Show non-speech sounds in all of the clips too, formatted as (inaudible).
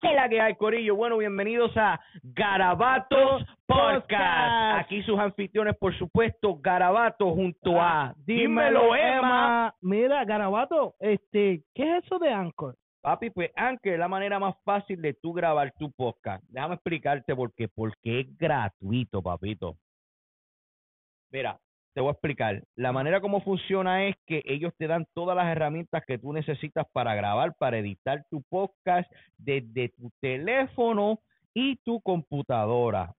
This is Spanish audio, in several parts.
¿Qué la que hay, Corillo? Bueno, bienvenidos a Garabatos Podcast. Aquí sus anfitriones, por supuesto, Garabato junto a Dímelo, Emma. Mira, Garabato, este, ¿qué es eso de Anchor? Papi, pues Anchor es la manera más fácil de tú grabar tu podcast. Déjame explicarte por qué. Porque es gratuito, papito. Mira, te voy a explicar. La manera como funciona es que ellos te dan todas las herramientas que tú necesitas para grabar, para editar tu podcast desde tu teléfono y tu computadora.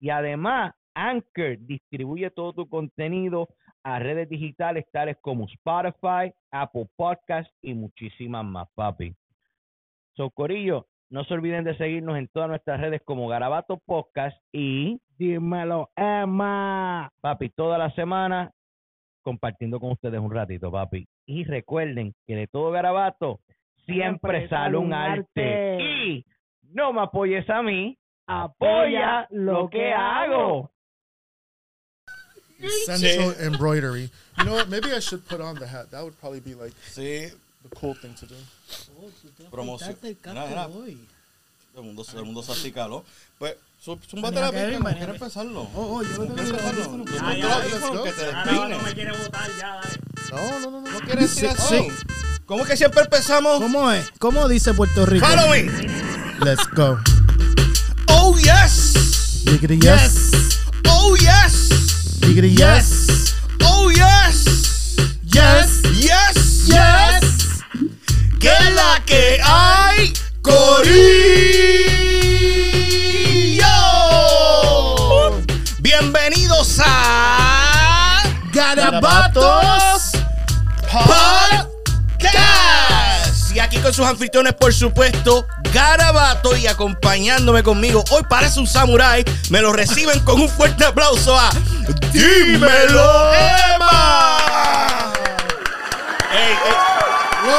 Y además, Anchor distribuye todo tu contenido a redes digitales tales como Spotify, Apple Podcasts y muchísimas más, papi. Socorillo, no se olviden de seguirnos en todas nuestras redes como Garabato Podcast y Dímelo, Emma. papi, toda la semana compartiendo con ustedes un ratito, papi. Y recuerden que de todo garabato siempre, sale un arte. Y no me apoyes a mí, apoya lo que hago. Essential embroidery. You know what? Maybe I should put on the hat. That would probably be like Sí, the cool thing to do. promoción. Quitarte el casco Mira, mira, hoy. El mundo, el mundo se acicaló. Pues, Venga, la pica, quieres Kevin. empezarlo. Oh, oh, yo lo ¿Cómo tengo quieres que empezarlo? Tú Ya, ya, go. que te Ahora no me quiere votar ya, dale. No, no, no, no. ¿No quieres decir Sí, así? ¿Cómo que siempre empezamos? ¿Cómo es? ¿Cómo dice Puerto Rico? Follow me. Let's go. Oh, yes. Giggity yes. Oh, yes. Giggity yes. Oh, yes. Yes. Yes. Yes. Que la que hay, Corillo. Bienvenidos a Garabatos. Podcast. Y aquí con sus anfitriones, por supuesto, Garabato y acompañándome conmigo. Hoy parece un samurái. Me lo reciben con un fuerte aplauso a Dímelo Emma. Ey, ey,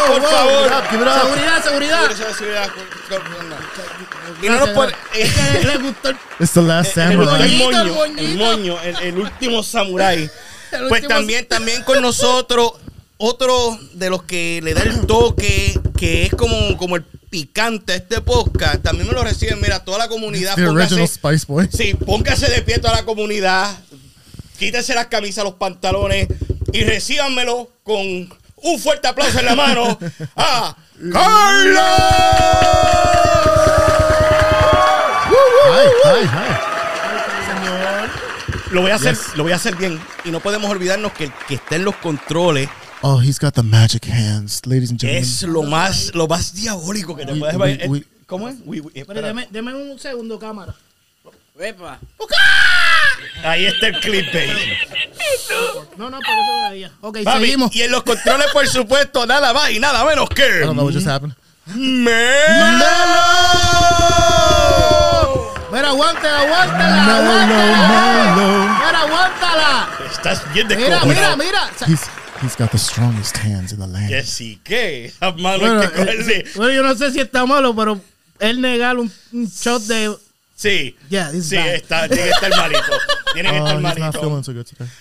Por favor. Give it up, give it up. Seguridad, seguridad. Seguridad, seguridad. Y no nos puede. (laughs) Le gustó el It's the last El, samurai. el moño, el el moñito. moño, el, el último samurái. El Pues último- también, también con nosotros, otro de los que le da el toque, que es como, como el picante a este podcast, también me lo reciben, mira, toda la comunidad. The original Póngase, Spice Boy. sí, póngase de pie toda la comunidad, quítese las camisas, los pantalones y recíbanmelo con un fuerte aplauso en la mano a Carlos. Hi, hi, hi. Lo voy a hacer, Yes. lo voy a hacer bien. Y no podemos olvidarnos que el que está en los controles Oh, he's got the magic hands, ladies and gentlemen. es lo más, lo más diabólico que te puedes we- ver. we- ¿Cómo es? We- we- Pero espera. deme, deme un segundo, cámara. Ahí está el clip, baby. No, no, por eso lo veía. Ok, Papi, seguimos. y en los controles, por supuesto, nada más y nada menos I que. don't know what just happened. ¡Melo! Mira, aguántala, aguántala. Mira, aguántala. Estás bien Mira, descojonado. mira, mira. Sa- He's he's got the strongest hands in the land. Que sí, que esas manos Bueno, que eh, bueno, yo no sé si está malo, pero él negar un, un shot de. Sí. Yeah, sí, bad. está, tiene que estar malito. Tiene que (laughs) Oh, estar malito. so.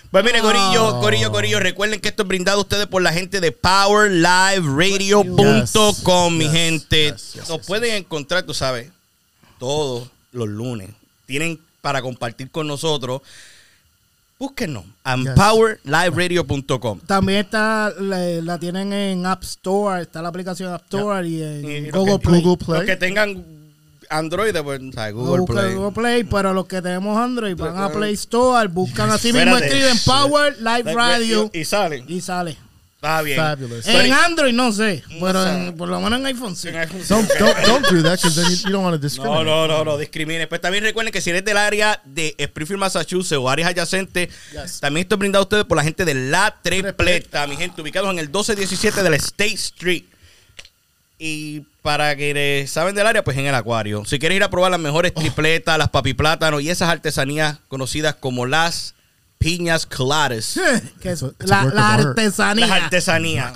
Pues mire, Corillo, Corillo, Corillo, recuerden que esto es brindado a ustedes por la gente de PowerLiveRadio.com, mi Yes, gente. yes, Nos pueden encontrar, tú sabes, todos los lunes. Tienen para compartir con nosotros. Búsquenos en Yes. PowerLiveRadio.com. También está, la, la tienen en App Store, está la aplicación App Store y en Y Google que- Play. Google Play. Los que tengan Android, pues. Google Busca Play. Google Play, pero los que tenemos Android van a Play Store, buscan así mismo, escriben Power Live Radio Y, y salen. y sale. Está bien. Fabulous. Pero- En Android no sé, pero en- por lo menos en iPhone sí. En iPhone sí. Don't don't don't do that because then you, you don't want to No, discriminate. no, no, no, discrimine. Pues también recuerden que si eres del área de Springfield, Massachusetts o áreas adyacentes, Yes. también estoy brindado a ustedes por la gente de La Tripleta, mi gente, ubicados en el 1217 de la State Street. Y para que eh, saben del área, pues en el acuario. Si quieres ir a probar las mejores tripletas, las papiplátanos y esas artesanías conocidas como las piñas coladas. A- (laughs) it's a la, la artesanía. Las artesanías.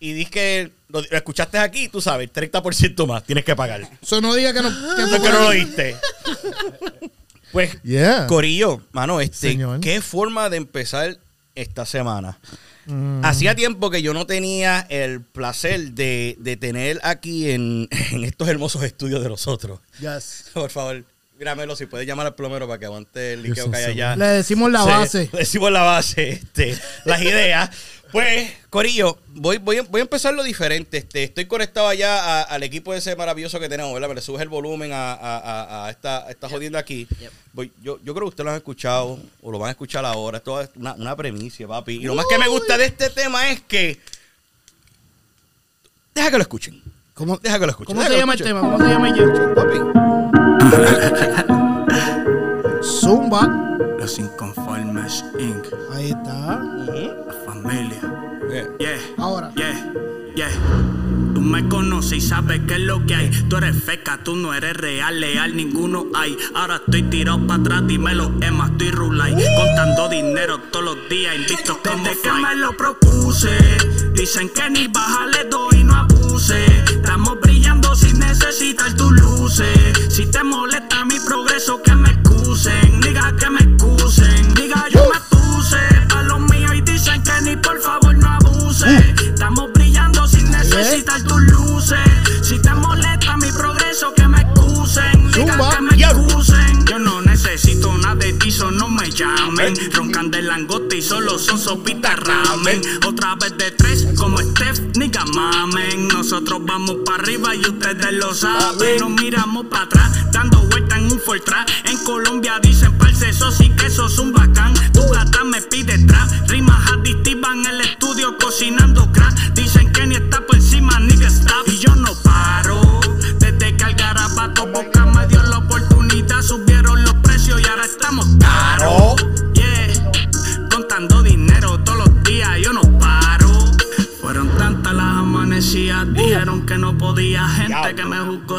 Y dis que lo, lo escuchaste aquí, tú sabes, 30% más tienes que pagar. Eso no diga que no. que no lo oíste. Pues, Yeah. Corillo, mano, este, Señor. qué forma de empezar esta semana. Hacía tiempo que yo no tenía el placer de, de tener aquí en, (laughs) en estos hermosos estudios de nosotros. Yes. Por favor, grámelo si puedes llamar al plomero para que aguante el liqueo que hay allá. Le decimos la Sí, base. le decimos la base, este, las ideas. Pues, Corillo, voy, voy, a- voy a empezar lo diferente. Este, estoy conectado allá a- al equipo ese maravilloso que tenemos, ¿verdad? Me le subes el volumen a, a- a- a esta, esta jodienda aquí. Voy- yo, yo creo que ustedes lo han escuchado o lo van a escuchar ahora. Esto es una, una premicia, papi. Y lo más que me gusta de este tema es que. Deja que lo escuchen. ¿Cómo, Deja que lo escuchen. ¿cómo deja se llama el tema? ¿Cómo se llama el jingle? Papi. Zumba. Los inconformes Inc. Ahí está. La familia. Yeah. Yeah. Ahora. Yeah. Yeah. Tú me conoces y sabes qué es lo que hay. Tú eres feca, tú no eres real, leal, ninguno hay. Ahora estoy tirado para atrás, dímelo, Emma, estoy rulay. Contando dinero todos los días, invicto como Desde que me lo propuse, dicen que ni baja le doy, no abuse. Estamos necesitar tus luces. Si te molesta mi progreso, que me excusen. Diga que me excusen. Diga yo me puse a los míos y dicen que ni por favor no abuse. Estamos brillando sin necesitar tus luces. Si te molesta mi progreso, que me excusen. Diga que me excusen. Yo no nada de ti, so no me llamen. Roncan de langote y solo son sopitas ramen. Otra vez de tres, como Steph, ni mamen. Nosotros vamos para arriba y ustedes lo saben. Nos miramos para atrás, dando vuelta en un Fortran. En Colombia dicen parce, eso sí que eso es un bacán. Tu gata me pide trap, rimas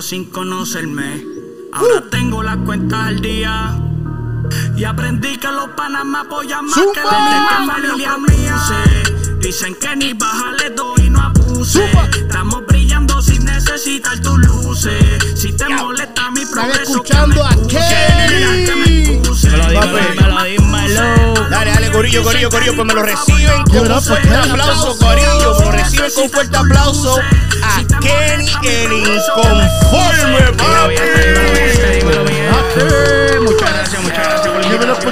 sin conocerme. Ahora tengo las cuentas al día. Y aprendí que los panas me apoyan más que la misma familia mía. Dicen que ni baja le doy, no abuse. Estamos brillando sin necesitar tus luces. Si te molesta mi progreso, escuchando a que me excuse. Kenny. Que me Corillo, Corillo, Corillo, pues me lo reciben con un fuerte aplauso, Corillo. Me lo reciben con un fuerte aplauso a Kenny el Inconforme, Dímelo, bien, dímelo, bien, dímelo, bien. Aquí. Muchas gracias, muchas gracias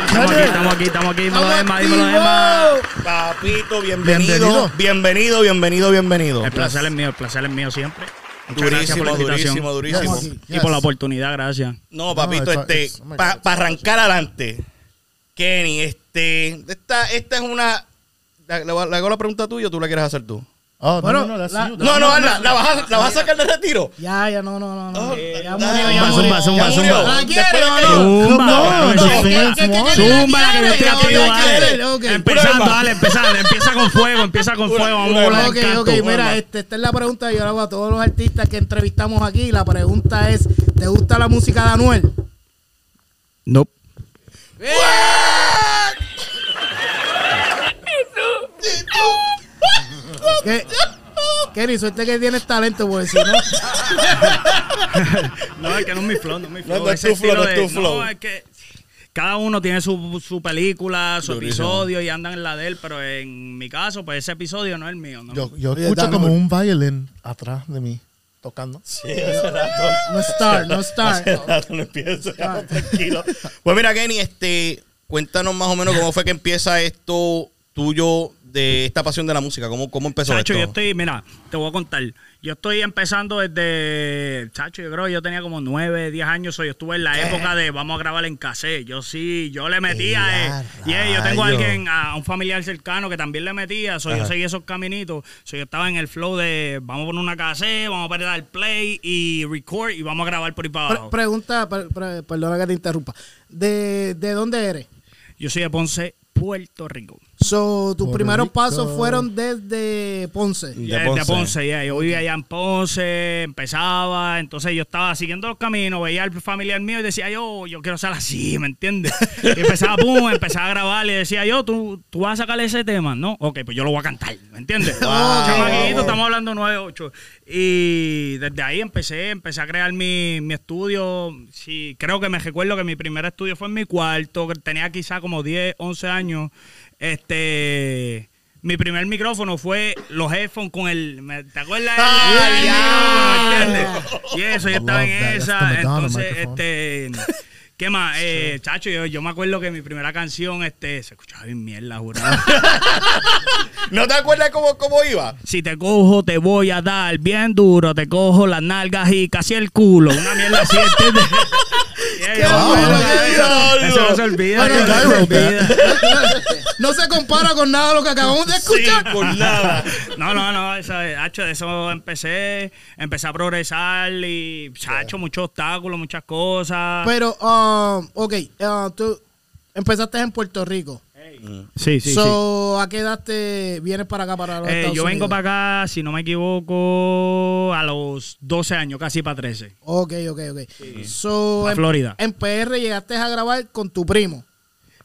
Estamos aquí, estamos aquí, estamos aquí. Dímelo, Estamos Emma, dímelo, Emma. activos. Papito, bienvenido, Bienvenido. bienvenido, bienvenido. El placer es mío, el placer es mío siempre. Muchas gracias por Durísimo, la invitación. durísimo, durísimo. Y por la oportunidad, gracias. No, papito, No, este, oh para arrancar adelante, Kenny, este, esta, esta es una, le, le hago la pregunta tuya o tú la quieres hacer tú. Oh, Bueno, no, no, la-. No, no, la, la vas, a, la vas a sacar de retiro. Ya, ya, no, no, no. no. Ya dale. murió, ya Zumba, murió. zumba, zumba. ¿La o no? que- Zumba, No, no, no, no, ¿qué- no. qué- qué- qué- Zumba, la que yo estoy activo, dale. Empezando, dale, empezando. Empieza con fuego, empieza con fuego. Vamos a volar Ok, ok, mira, este, esta es la pregunta que yo le hago a todos los artistas que entrevistamos aquí. La pregunta es, ¿te gusta la música de Anuel? No. ¿Qué? Kenny, suerte que tienes talento, porque si no... (laughs) No, es que no es mi flow, no es mi flow. No, no es tu flow, no es de- tu flow. No, es que cada uno tiene su, su película, su Durísimo. episodio y andan en la de él, pero en mi caso, pues ese episodio no es el mío. ¿no? Yo, yo escucho como un- un violín atrás de mí, tocando. No star, no star. Hace rato no empiezo, tranquilo. Pues mira, Kenny, este, cuéntanos más o menos cómo fue que empieza esto tuyo de esta pasión de la música. ¿Cómo, cómo empezó Chacho, esto? yo estoy, mira, te voy a contar. Yo estoy empezando desde, chacho, yo creo que yo tenía como 9, 10 años. o yo estuve en la época de vamos a grabar en cassette. Yo sí, yo le metía. ¡Eh, Eh, y eh, yo tengo a alguien, a un familiar cercano que también le metía. So, yo seguí esos caminitos. So, yo estaba en el flow de vamos a poner una cassette, vamos a el play y record y vamos a grabar por ahí para Pre- abajo. pregunta, per- per- perdona que te interrumpa. ¿De, de dónde eres? yo soy de Ponce, Puerto Rico. So, tus Puerto primeros Rico. pasos fueron desde Ponce. De Ya, Ponce. Ya. Yo vivía allá en Ponce, empezaba, entonces yo estaba siguiendo los caminos, veía al familiar mío y decía yo, yo quiero ser así, (laughs) ¿me entiendes? Y empezaba, pum, empezaba a grabar y decía yo, ¿tú, tú vas a sacar ese tema, ¿no? Ok, pues yo lo voy a cantar, ¿me entiendes? Chamaquito, estamos hablando 9, 8. Y desde ahí empecé, empecé a crear mi, mi estudio. Sí, creo que me recuerdo que mi primer estudio fue en mi cuarto, que tenía quizá como 10, 11 años. Este mi primer micrófono fue los headphones con el. ¿me- ¿Te acuerdas? Ah, ¿entiendes? Y eso, yo estaba en that. Esa. Entonces, este. ¿Qué más? Eh, chacho, yo, yo me acuerdo que mi primera canción este, se escuchaba bien mierda, jurado. ¿No te acuerdas cómo, cómo iba? si te cojo, te voy a dar bien duro. Te cojo las nalgas y casi el culo. Una mierda así, ¿entiendes? Eso, no se olvida. Bueno, eso no se wrote olvida. no se compara con nada de lo que acabamos de Sí, escuchar. por nada. No, no, no, eso, de eso empecé, empecé a progresar y, chacho, muchos obstáculos, muchas cosas. Pero, um, ok, uh, tú empezaste en Puerto Rico. Sí, sí, so, ¿a qué edad te vienes para acá, para los Eh, Estados yo vengo Unidos? para acá, si no me equivoco, a los 12 años, casi para 13. Ok, ok, ok. So, A en, Florida. en PR llegaste a grabar con tu primo.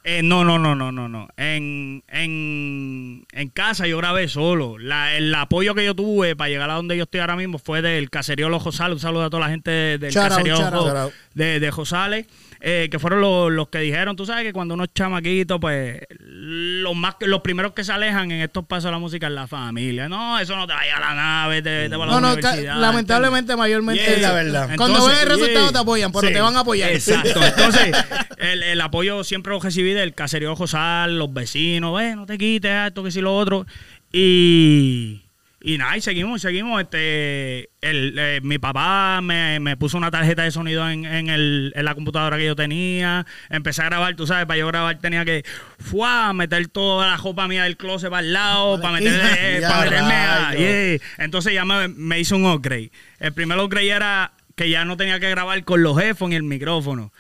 Eh, no, no, no, no, no, no. En, en, en casa yo grabé solo. La- el apoyo que yo tuve para llegar a donde yo estoy ahora mismo fue del caserío Los Josales. Un saludo a toda la gente del out, caserío out. de, de Josales. Eh, que fueron los, los que dijeron, tú sabes que cuando uno es chamaquito, pues los más que- los primeros que se alejan en estos pasos de la música es la familia. No, eso no te vaya a la nave, te, te va a la No, no, lamentablemente, mayormente. Yeah, es la verdad. Cuando ven el resultado yeah. te apoyan, pero Sí, te van a apoyar. Exacto. (laughs) Entonces, el, el apoyo siempre lo recibí del caserío Josal, los vecinos, eh, no te quites esto, que si lo otro. Y, y nada, y seguimos, seguimos. Este, el, eh, mi papá me, me puso una tarjeta de sonido en, en, el, en la computadora que yo tenía. Empecé a grabar, tú sabes, para yo grabar tenía que fuá, meter toda la ropa mía del closet para el lado, para, meterle, eh, para meterme a... yeah. Entonces ya me, me hizo un upgrade. El primer upgrade era que ya no tenía que grabar con los headphones y el micrófono.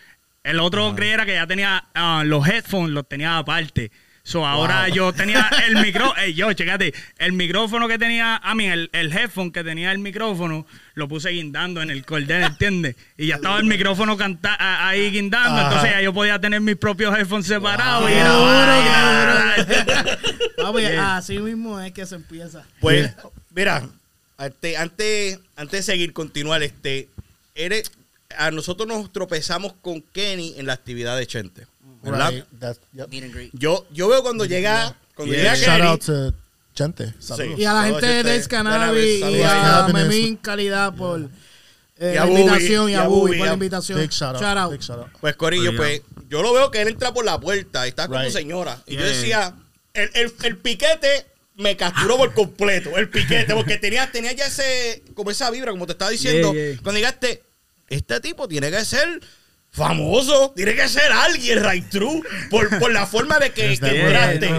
El otro upgrade era que ya tenía ah, los headphones, los tenía aparte. So, ahora yo tenía el (laughs) micrófono, yo, chécate, el micrófono que tenía, a mí, el, el headphone que tenía el micrófono, lo puse guindando en el cordel, ¿entiendes? Y ya estaba el micrófono canta ahí guindando, Ajá. entonces ya yo podía tener mis propios headphones separados y grabar, duro, (laughs) (laughs) Yeah. así mismo es que se empieza. Pues, mira, este, antes, antes de seguir, continuar, este, eres, a nosotros nos tropezamos con Kenny en la actividad de Chente. Yo, yo veo cuando llega, cuando Yeah. llega Shout out to Gente. Saludos. Y a la gente de. Days Cannabis y a. Memín Calidad por eh, Y a la Bubi, invitación y a a Bubi por la invitación. Big shout out. Shout out. Big shout out. pues Corillo, pues yo lo veo que él entra por la puerta y está con Right. su señora. Y yo decía, el, el, el piquete me capturó por completo, el piquete, porque tenía, tenía ya ese, como esa vibra, como te estaba diciendo, Yeah, yeah. cuando llegaste, este tipo tiene que ser famoso, tiene que ser alguien, right true, por, por la forma de que, (laughs) que entraste.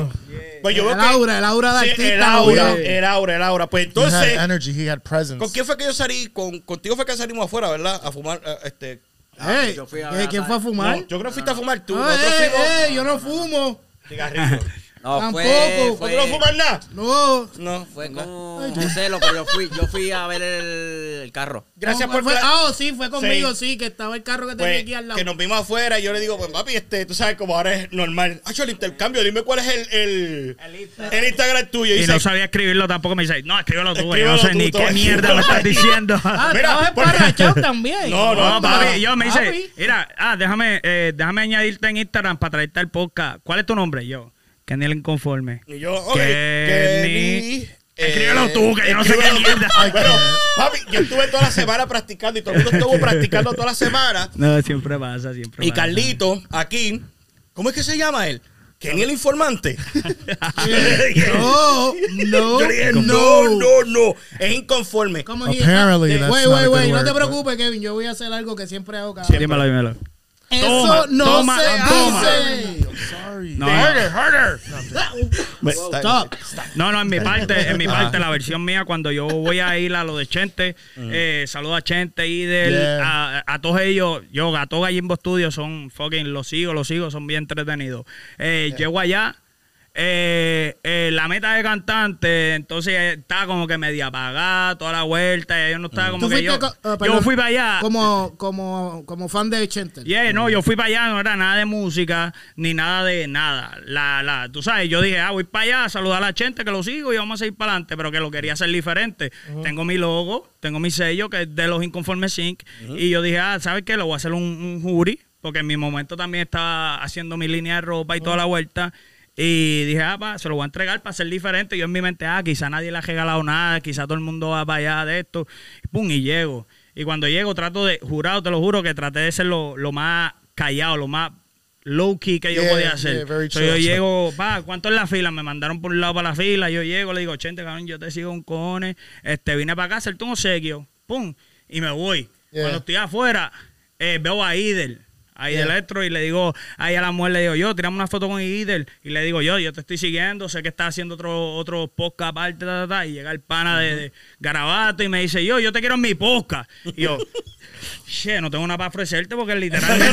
Pues yo veo El que- aura, el aura de Sí, artista. el aura, el aura, el aura. Pues He entonces, had energy. He had presence. ¿con quién fue que yo salí? Con, contigo fue que salimos afuera, ¿verdad? A fumar, eh, este... Ey, Yo fui a ¿eh, ¿Quién fue a fumar? No, yo creo que fuiste a fumar tú. Ah, fuimos- eh, yo no fumo. Cigarrillo. No, Tampoco. fue, ¿Tú fue, no fumas nada? No. No. fue con Joselo, pero yo fui, yo fui a ver el, el carro. Gracias No, por fue- Ah, oh, sí, fue conmigo, Sí. sí, que estaba el carro que tenía Pues, aquí al lado. que nos vimos afuera y yo le digo, pues papi, este, tú sabes como ahora es normal. Hacho, el intercambio, dime cuál es el, el, el Instagram tuyo. Y dice, no sabía escribirlo tampoco. Me dice, no, escríbelo tú. Escríbelo No sé tú, ni qué mierda me estás (laughs) diciendo. Ah, Mira, estabas porque- también. No, no, No, papi, yo me dice, mira, ah, déjame, eh, déjame añadirte en Instagram para traerte al podcast. ¿Cuál es tu nombre? Yo, Kenny el Inconforme. Y yo, ok, Kenny. Kenny, Escríbelo tú, que yo no sé qué mierda. Bueno, papi, yo estuve toda la (laughs) semana practicando y todo el mundo estuvo practicando toda la semana. No, siempre pasa, siempre Y pasa. Carlito, aquí, ¿cómo es que se llama él? Kenny el informante. (laughs) (laughs) No, no, Yo le dije, no, no, no. Es inconforme. ¿Cómo es? Apparently, that's Wait, wait, wait, no te preocupes, Kevin. Yo voy a hacer algo que siempre hago cada vez. Dímelo, dímelo. Eso Toma, no toma, se toma. hace. No, Stop. No, no, en mi parte, en mi parte, la versión mía, cuando yo voy a ir a lo de Chente, eh, saludo a Chente, Idel, Yeah. a, a todos ellos, yo, a todos Gallimbo Studios son fucking, los sigo, los sigo, son bien entretenidos. Eh, Llego allá, eh, eh, la meta de cantante, entonces estaba como que media apagada, toda la vuelta, y yo no estaba como que yo, co- yo fui para allá. Como, como, como fan de Chenter. Yeah, no, yo fui para allá, no era nada de música, ni nada de nada. La, la, tú sabes, yo dije, ah, voy para allá a saludar a la gente que lo sigo y vamos a seguir para adelante, pero que lo quería hacer diferente. Tengo mi logo, tengo mi sello, que es de los Inconformes Inc. Y yo dije, ah, ¿sabes qué? Lo voy a hacer un, un jury, porque en mi momento también estaba haciendo mi línea de ropa y toda la vuelta. Y dije, ah, pa, se lo voy a entregar para ser diferente. Yo en mi mente, ah, quizá nadie le ha regalado nada, quizá todo el mundo va para allá de esto. Y pum, y llego. Y cuando llego, trato de, jurado, te lo juro, que traté de ser lo, lo más callado, lo más low key que yo Yeah, podía yeah, hacer. very So, yo llego, pa, ¿cuánto es la fila? Me mandaron por un lado para la fila. Yo llego, le digo, 80, cabrón, yo te sigo un cojones. Este, vine para acá a hacerte un obsequio. Pum, y me voy. Yeah. Cuando estoy afuera, eh, veo a Idel. A Idel Yeah. Electro y le digo, ahí a la mujer le digo, yo, tirame una foto con Idel. Y le digo, yo, yo te estoy siguiendo, sé que estás haciendo otro, otro podcast aparte, ta, ta, ta. Y llega el pana de, de Garabato y me dice, yo, yo te quiero en mi podcast. Y yo, (laughs) che, no tengo nada para ofrecerte porque literalmente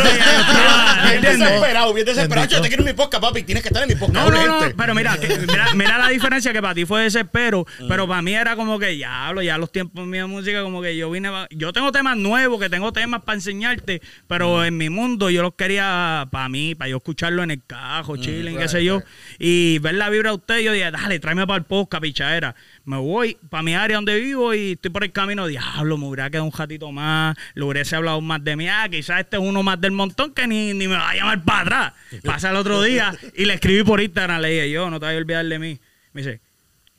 Bien desesperado, bien desesperado. Yo te quiero en mi podcast, papi. Tienes que estar en mi podcast. No, no, no, pero mira, que- mira, mira la diferencia que para ti fue desespero, pero para mí era como que ya hablo, ya los tiempos de música, como que yo vine, yo tengo temas nuevos, que tengo temas para enseñarte, pero en mi mundo yo los quería para mí, para yo escucharlo en el cajo, chilling, qué sé yo, y ver la vibra de usted, yo dije, dale, tráeme para el podcast, pichadera. Me voy para mi área donde vivo y estoy por el camino, diablo, me hubiera quedado un ratito más, le hubiese hablado más de mí, ah, quizás este es uno más del montón que ni, ni me va a llamar para atrás. Pasa el otro día y le escribí por Instagram, le dije, yo, no te vayas a olvidar de mí. Me dice,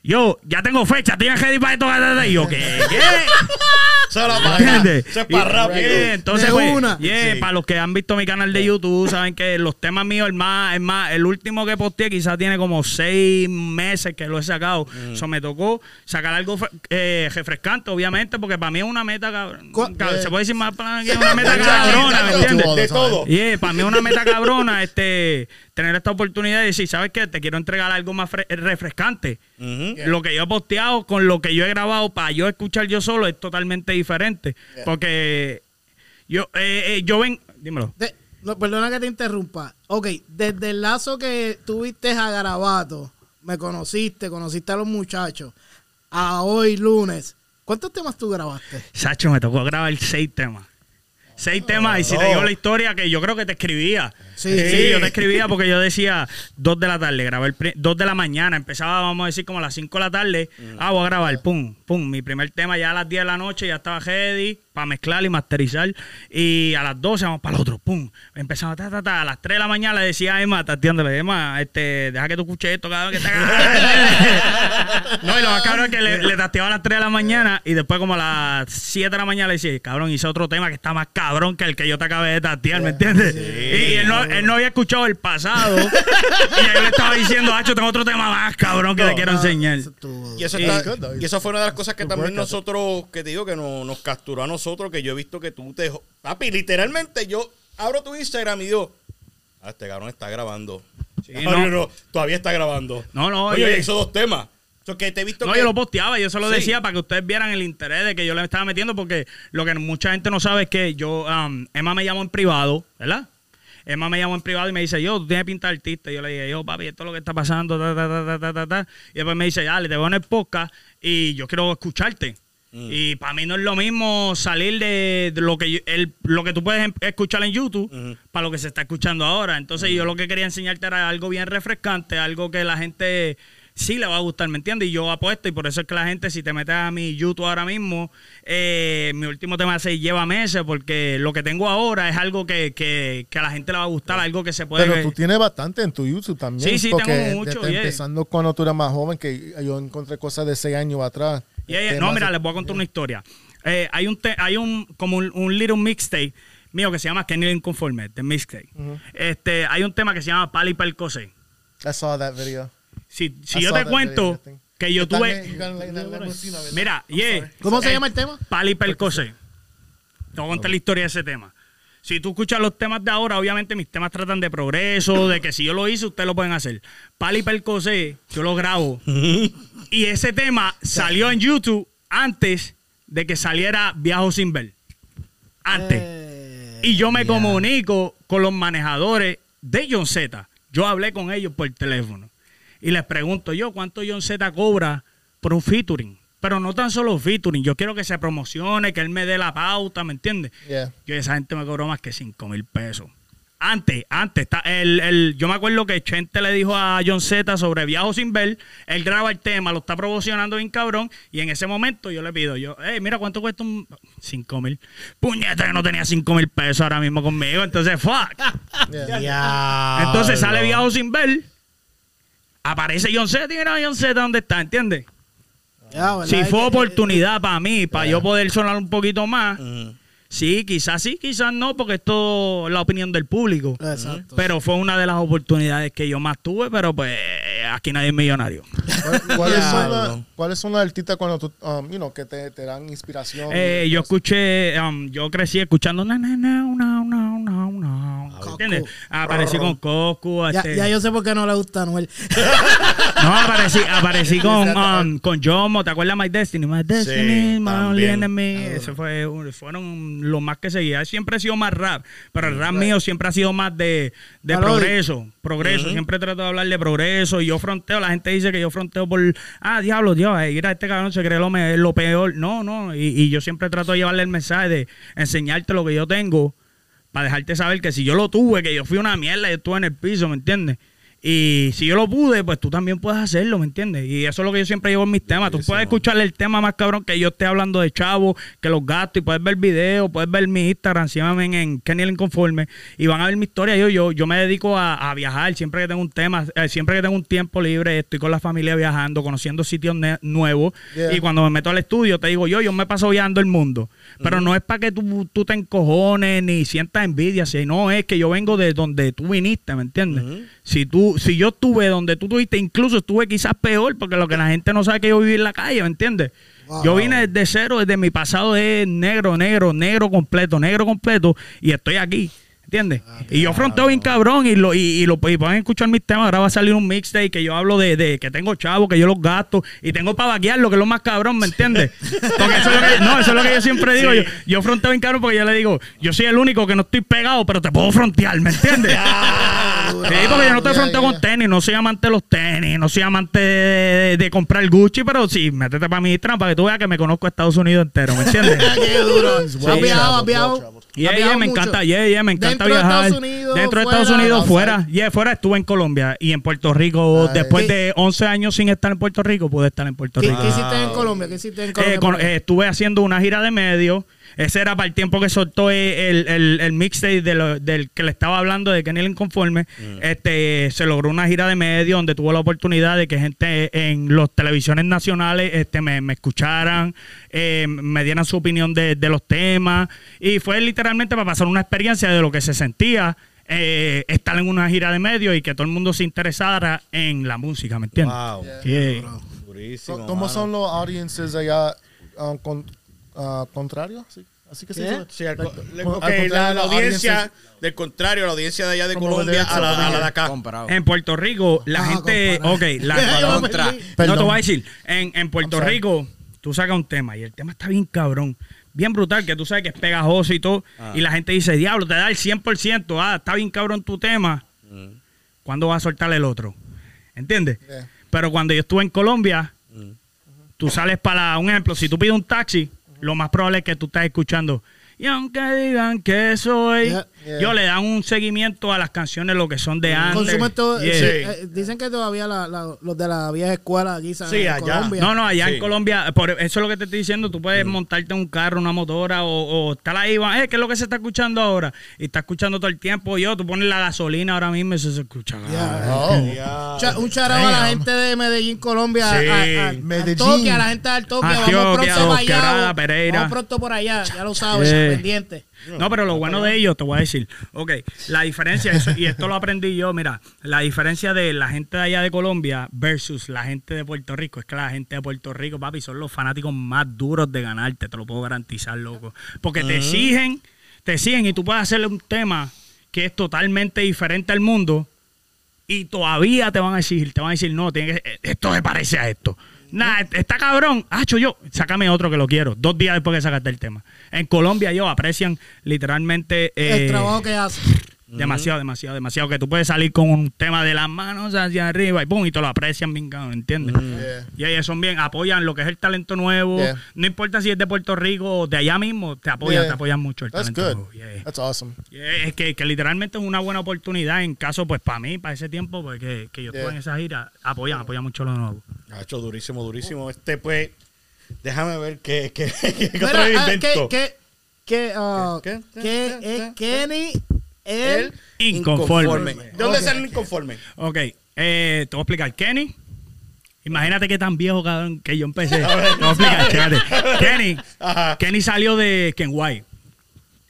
yo, ya tengo fecha, tienes que ir para esto. Y yo, ¿qué? ¿Qué? (laughs) Se la paga. ¿Entiendes? Eso es para rápido. yeah, entonces, pues, una. yeah, Sí. para los que han visto mi canal de YouTube, saben que los temas míos, el más, el más, el último que posteé quizás tiene como seis meses que lo he sacado. Mm. Eso me tocó sacar algo eh, refrescante, obviamente, porque para mí es una meta, cabrón. Eh. Se puede decir más para que es (laughs) una meta cabrona, ¿me entiendes? De todo. Y eh, para mí es una meta cabrona este, tener esta oportunidad de decir, ¿sabes qué? Te quiero entregar algo más Lo que yo he posteado con lo que yo he grabado para yo escuchar yo solo es totalmente diferente. Porque yo, eh, eh, yo ven, dímelo. De- no, perdona que te interrumpa. Ok, desde el lazo que tuviste a Garabato, me conociste, conociste a los muchachos, a hoy lunes, ¿cuántos temas tú grabaste? Sacho, me tocó grabar seis temas. Seis temas, y si te digo la historia, que yo creo que te escribía. Sí. Sí, yo te escribía porque yo decía dos de la tarde, grabé el pri- dos de la mañana, empezaba, vamos a decir, como a las cinco de la tarde. Ah, voy a grabar, pum, pum. Mi primer tema ya a las 10 de la noche ya estaba ready para mezclar y masterizar. Y a las 12 vamos para el otro, pum. Empezamos, ta, ta, ta. A las 3 de la mañana le decía a Emma, tateándole, Emma, este, deja que tú escuches esto, cabrón, que te (laughs) No, y lo más cabrón es que le, le tateaba a las 3 de la mañana y después como a las 7 de la mañana le decía, cabrón, hice otro tema que está más cabrón que el que yo te acabé de tatear, ¿me entiendes? y él no, él no había escuchado el pasado. y yo le estaba diciendo, Hacho, tengo otro tema más cabrón que te quiero enseñar. Y eso, está- y fue una de las cosas que también nosotros, que te digo, que no- nos capturó a nosotros, que yo he visto que tú te... Papi, literalmente yo abro tu Instagram y digo, ah, este cabrón está grabando. Sí, (laughs) no, no. no, todavía está grabando. No, no, Oye, oye. hizo dos temas. So, que te he visto No, que... yo lo posteaba, yo se lo Sí. decía para que ustedes vieran el interés de que yo le estaba metiendo, porque lo que mucha gente no sabe es que yo, um, Emma me llamó en privado, ¿verdad? Emma me llamó en privado y me dice, yo, tú tienes pinta de artista. Y yo le dije, yo, papi, esto es lo que está pasando, ta, ta, ta, ta, ta, ta, ta. Y después me dice, dale, te veo en el podcast y yo quiero escucharte. Y para mí no es lo mismo salir de, lo que yo- el, lo que tú puedes em- escuchar en YouTube para lo que se está escuchando ahora. Entonces yo lo que quería enseñarte era algo bien refrescante, algo que la gente sí le va a gustar, ¿me entiendes? Y yo apuesto y por eso es que la gente, si te metes a mi YouTube ahora mismo, eh, mi último tema se lleva meses porque lo que tengo ahora es algo que, que, que a la gente le va a gustar, algo que se puede... Pero tú tienes bastante en tu YouTube también. Sí, sí, porque tengo mucho, desde yeah. Empezando cuando tú eras más joven, que yo encontré cosas de seis años atrás. Yeah, yeah. No, mira, les voy a contar una historia. Eh, hay un, te- hay un, como un, un little mixtape mío que se llama Kenny Inconforme, de mixtape. este, hay un tema que se llama Pali Percose. I saw that video. Si, si yo te cuento que yo tuve... Mira, yeah. ¿Cómo se Eh, llama el tema? Pali Percose. Te voy a contar la historia de ese tema. Si tú escuchas los temas de ahora, obviamente mis temas tratan de progreso, de que si yo lo hice, ustedes lo pueden hacer. Pali Percose, yo lo grabo. (laughs) y ese tema salió en YouTube antes de que saliera Viajo sin ver. Antes. Eh, Y yo me comunico con los manejadores de John Z. Yo hablé con ellos por teléfono. Y les pregunto yo cuánto John Z cobra por un featuring. Pero no tan solo featuring. Yo quiero que se promocione, que él me dé la pauta, ¿me entiendes? Yeah. Yo esa gente me cobró más que 5 mil pesos. Antes, antes, está el, el- yo me acuerdo que Chente le dijo a John Z sobre Viajo sin ver, él graba el tema, lo está promocionando bien cabrón, y en ese momento yo le pido, yo, hey, mira cuánto cuesta un 5 mil. Puñeta, que no tenía 5 mil pesos ahora mismo conmigo, entonces, fuck. (laughs) Yeah. ya. Entonces sale Viajo sin ver, aparece John Z y mira John Z dónde está, ¿entiendes? ¿verdad? Si fue que- oportunidad para mí, para yo poder sonar un poquito más, sí, quizás sí, quizás no, porque esto es la opinión del público. Exacto. Pero fue una de las oportunidades que yo más tuve, pero pues aquí nadie es millonario. ¿Cuál- ¿Cuáles (laughs) son, Diablo. la- ¿Cuáles son las artistas cuando tú, um, you know, que te, te dan inspiración? Eh, yo escuché, um, yo crecí escuchando na na na na na na na. ¿Entiendes? Aparecí con Coscu, Ya, este, ya yo sé por qué no le gusta a Noel. (laughs) no, aparecí, aparecí con, um, con Jomo, ¿te acuerdas My Destiny? My Destiny, My Only también. Enemy. Ese fue, fueron los más que seguía. Siempre he sido más rap, pero el rap mío siempre ha sido más de, de progreso. Progreso, siempre trato de hablar de progreso. Y yo fronteo, la gente dice que yo fronteo por, ah, diablo, Dios, eh, mira, este cabrón se cree lo, me- lo peor. No, no. Y, y yo siempre trato de llevarle el mensaje de enseñarte lo que yo tengo para dejarte saber que si yo lo tuve, que yo fui una mierda y estuve en el piso, ¿me entiendes? Y si yo lo pude, pues tú también puedes hacerlo, ¿me entiendes? Y eso es lo que yo siempre llevo en mis temas. Tú puedes escucharle el tema más cabrón que yo esté hablando de chavo, que los gastos, y puedes ver videos, puedes ver mi Instagram, síganme en, en Kenny el Inconforme, y van a ver mi historia. Yo, yo, yo me dedico a, a viajar siempre que tengo un tema, eh, siempre que tengo un tiempo libre, estoy con la familia viajando, conociendo sitios nuevos. Yeah. Y cuando me meto al estudio, te digo yo, yo me paso viajando el mundo. Pero no es para que tú, tú te encojones ni sientas envidia, sino es que yo vengo de donde tú viniste, ¿me entiendes? Si tú, si yo estuve donde tú tuviste, incluso estuve quizás peor, porque lo que la gente no sabe es que yo viví en la calle, ¿me entiendes? Yo vine desde cero, desde mi pasado es negro, negro, negro completo, negro completo, y estoy aquí. ¿Entiendes? y yo fronteo bien cabrón y lo, y, y lo y pueden escuchar mis temas. Ahora va a salir un mixtape que yo hablo de, de que tengo chavo, que yo los gasto y tengo para vaquear lo que es lo más cabrón, ¿me entiendes? Porque eso es lo que, no, eso es lo que yo siempre digo. Yo, yo fronteo bien cabrón porque yo le digo, yo soy el único que no estoy pegado, pero te puedo frontear, ¿me entiendes? Sí, porque yo no te fronteo con tenis, no soy amante de los tenis, no soy amante de, de comprar Gucci, pero sí, métete para mi para que tú veas que me conozco Estados Unidos entero, ¿me entiendes? (laughs) Qué duro. He's ¿Has well viajado? ¿Has traveled, viajado? Yeah, ¿Has yeah, me mucho? encanta, yeah, yeah, me encanta Dentro de viajar. Estados Unidos, Dentro de fuera, Estados Unidos, outside. fuera. Yeah, fuera estuve en Colombia y en Puerto Rico. Ay. Después ¿Qué- de 11 años sin estar en Puerto Rico, pude estar en Puerto ¿Qué, Rico. qué hiciste en Colombia? ¿Qué hiciste en Colombia? Eh, con- ahí? eh, estuve haciendo una gira de medio. Ese era para el tiempo que soltó el, el, el mixtape de lo- del que le estaba hablando de Kenny el Inconforme. Este, se logró una gira de medio donde tuvo la oportunidad de que gente en las televisiones nacionales este, me, me escucharan, eh, me dieran su opinión de, de los temas. Y fue literalmente para pasar una experiencia de lo que se sentía. eh, estar en una gira de medio y que todo el mundo se interesara en la música, ¿me entiendes? Wow. Yeah. Durísimo. ¿Cómo mano. son los audiences allá um, con, uh, contrario? ¿Sí? Así que se. Sí, al, co- le- Al ok, contrario, la, audiencia, del contrario, la audiencia de allá de Colombia a la, a la de acá. Comprado. En Puerto Rico, la Ah, gente. compadre. Ok, la, (laughs) Contra. No te voy a decir, en, en Puerto I'm sorry. Rico, tú sacas un tema y el tema está bien cabrón, bien brutal, que tú sabes que es pegajoso y todo, y la gente dice, diablo, te da el 100%, ah, está bien cabrón tu tema, ¿cuándo vas a soltar el otro? ¿Entiendes? Yeah. Pero cuando yo estuve en Colombia, tú sales para, un ejemplo, si tú pides un taxi, lo más probable es que tú estás escuchando. Y aunque digan que soy. Yeah. yo le dan un seguimiento a las canciones, lo que son de antes. Consumen todo- Yeah. sí, eh, dicen que todavía la- la- los de la vieja escuela aquí ¿sabes? Sí, en allá. Colombia. No, no, allá Sí. en Colombia, por eso es lo que te estoy diciendo, tú puedes montarte en un carro, una motora o, o estar ahí, va, eh, ¿qué es lo que se está escuchando ahora? Y está escuchando todo el tiempo, yo, tú pones la gasolina ahora mismo y eso se escucha. Yeah. Oh. Cha- un charao a la gente de Medellín, Colombia. Sí. a- a- al Medellín. toque, a la gente del toque. Antioquia, vamos pronto para allá. Pereira. Vamos pronto por allá, ya lo sabes, Sí. pendiente. No, pero lo bueno de ellos, te voy a decir, ok, la diferencia, eso- y esto lo aprendí yo, mira, la diferencia de la gente de allá de Colombia versus la gente de Puerto Rico, es que la gente de Puerto Rico, papi, son los fanáticos más duros de ganarte, te lo puedo garantizar, loco. Porque te exigen, te exigen y tú puedes hacerle un tema que es totalmente diferente al mundo y todavía te van a exigir, te van a decir, no, tiene que, esto se parece a esto. Nada, está cabrón. Hacho yo, sácame otro que lo quiero. Dos días después que sacaste el tema. En Colombia, yo aprecian literalmente. eh, el trabajo que hace. Demasiado, demasiado, demasiado. Que tú puedes salir con un tema de las manos hacia arriba y pum, y te lo aprecian bien, cabrón, ¿entiendes? Yeah. Y ellos son bien, apoyan lo que es el talento nuevo. Yeah. No importa si es de Puerto Rico o de allá mismo, te apoyan, Yeah. te apoyan mucho el That's talento good. nuevo. Yeah. That's awesome. Yeah, Es que, que literalmente es una buena oportunidad en caso, pues para mí, para ese tiempo, pues que, que yo estuve en esa gira, apoyan, apoyan mucho lo nuevo. Hacho, durísimo, durísimo. Este, pues, déjame ver qué, qué, (laughs) qué Mira, otro ah, invento. ¿qué, qué, qué, ah, ¿Qué? qué ¿Qué? es ¿Qué? El, Inconforme. ¿De dónde Ok. sale el inconforme? Ok, Eh, te voy a explicar. Kenny. Imagínate que tan viejo, cabrón, que yo empecé. (laughs) Te voy a explicar. (laughs) Kenny. Kenny salió de Ken White.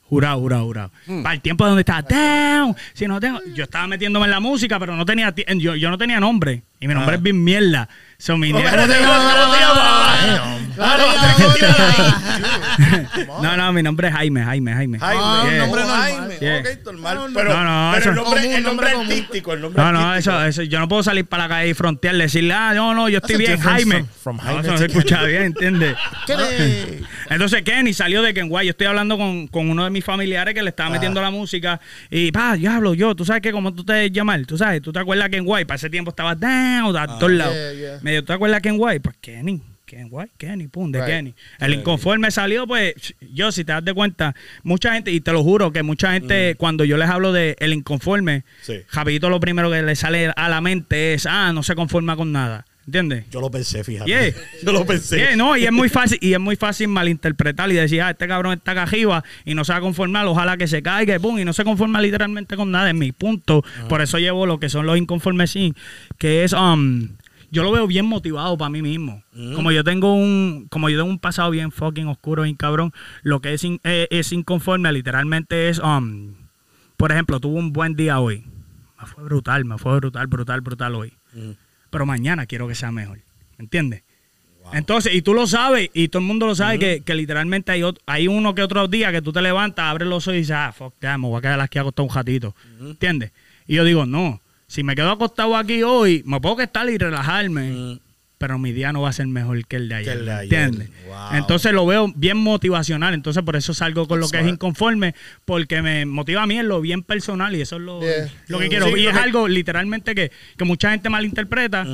Jurado, jurado, jurado. Para el tiempo donde estaba, down. Si no tengo, yo estaba metiéndome en la música, pero no tenía, yo, yo no tenía nombre. Y mi nombre es bien mierda. So, mi no, no, mi nombre es Jaime, Jaime, Jaime. Jaime, Ah, Yeah. nombre normal. Jaime, Yeah. ok, normal. No, no, pero, no, no, pero eso- el nombre, Común, el nombre nombre común. artístico, el nombre No, no, artístico. eso, eso, yo no puedo salir para la calle y frontear, decirle, ah, no, no, yo estoy bien, Jaime. from- from No, eso no se escucha bien, ¿entiendes? (laughs) Kenny. (laughs) Entonces Kenny salió de Kenway. Yo estoy hablando con, con uno de mis familiares que le estaba metiendo la música. Y, pa, yo hablo yo. Tú sabes que como tú te llamas, tú sabes, tú te acuerdas de Kenway. Para ese tiempo estaba down, a todos lados. Yeah, yeah. Me dijo, ¿tú te acuerdas de Kenway? Pues Kenny. Kenway, Kenny, pum, de Right. Kenny. El inconforme salió, pues, yo, si te das de cuenta, mucha gente, y te lo juro, que mucha gente, cuando yo les hablo de el inconforme, Sí. rapidito lo primero que le sale a la mente es, ah, no se conforma con nada. ¿Entiendes? Yo lo pensé, fíjate. Yeah. (laughs) Yo lo pensé. Yeah, no, y es muy fácil, y es muy fácil malinterpretar y decir, ah, este cabrón está acá arriba y no se va a conformar, ojalá que se caiga, y pum, y no se conforma literalmente con nada, es mi punto. Por eso llevo lo que son los inconformes sí, que es um, yo lo veo bien motivado para mí mismo. Como yo tengo un, como yo tengo un pasado bien fucking oscuro, bien cabrón, lo que es, in- eh, es inconforme literalmente es um, por ejemplo, tuve un buen día hoy. Me fue brutal, me fue brutal, brutal, brutal hoy. Pero mañana quiero que sea mejor. ¿Me entiendes? Entonces, y tú lo sabes, y todo el mundo lo sabe, que, que literalmente hay, ot- hay uno que otro día que tú te levantas, abres los ojos y dices, ah, fuck, ya, me voy a quedar aquí acostado un ratito. ¿Entiendes? Y yo digo, no, si me quedo acostado aquí hoy, me puedo estar y relajarme, pero mi día no va a ser mejor que el de ayer. el de ayer. ¿Entiendes? Wow. Entonces lo veo bien motivacional, entonces por eso salgo con lo que es inconforme, porque me motiva a mí en lo bien personal y eso es lo, Yeah. lo que Sí, quiero. y lo es que- algo literalmente que, que mucha gente malinterpreta,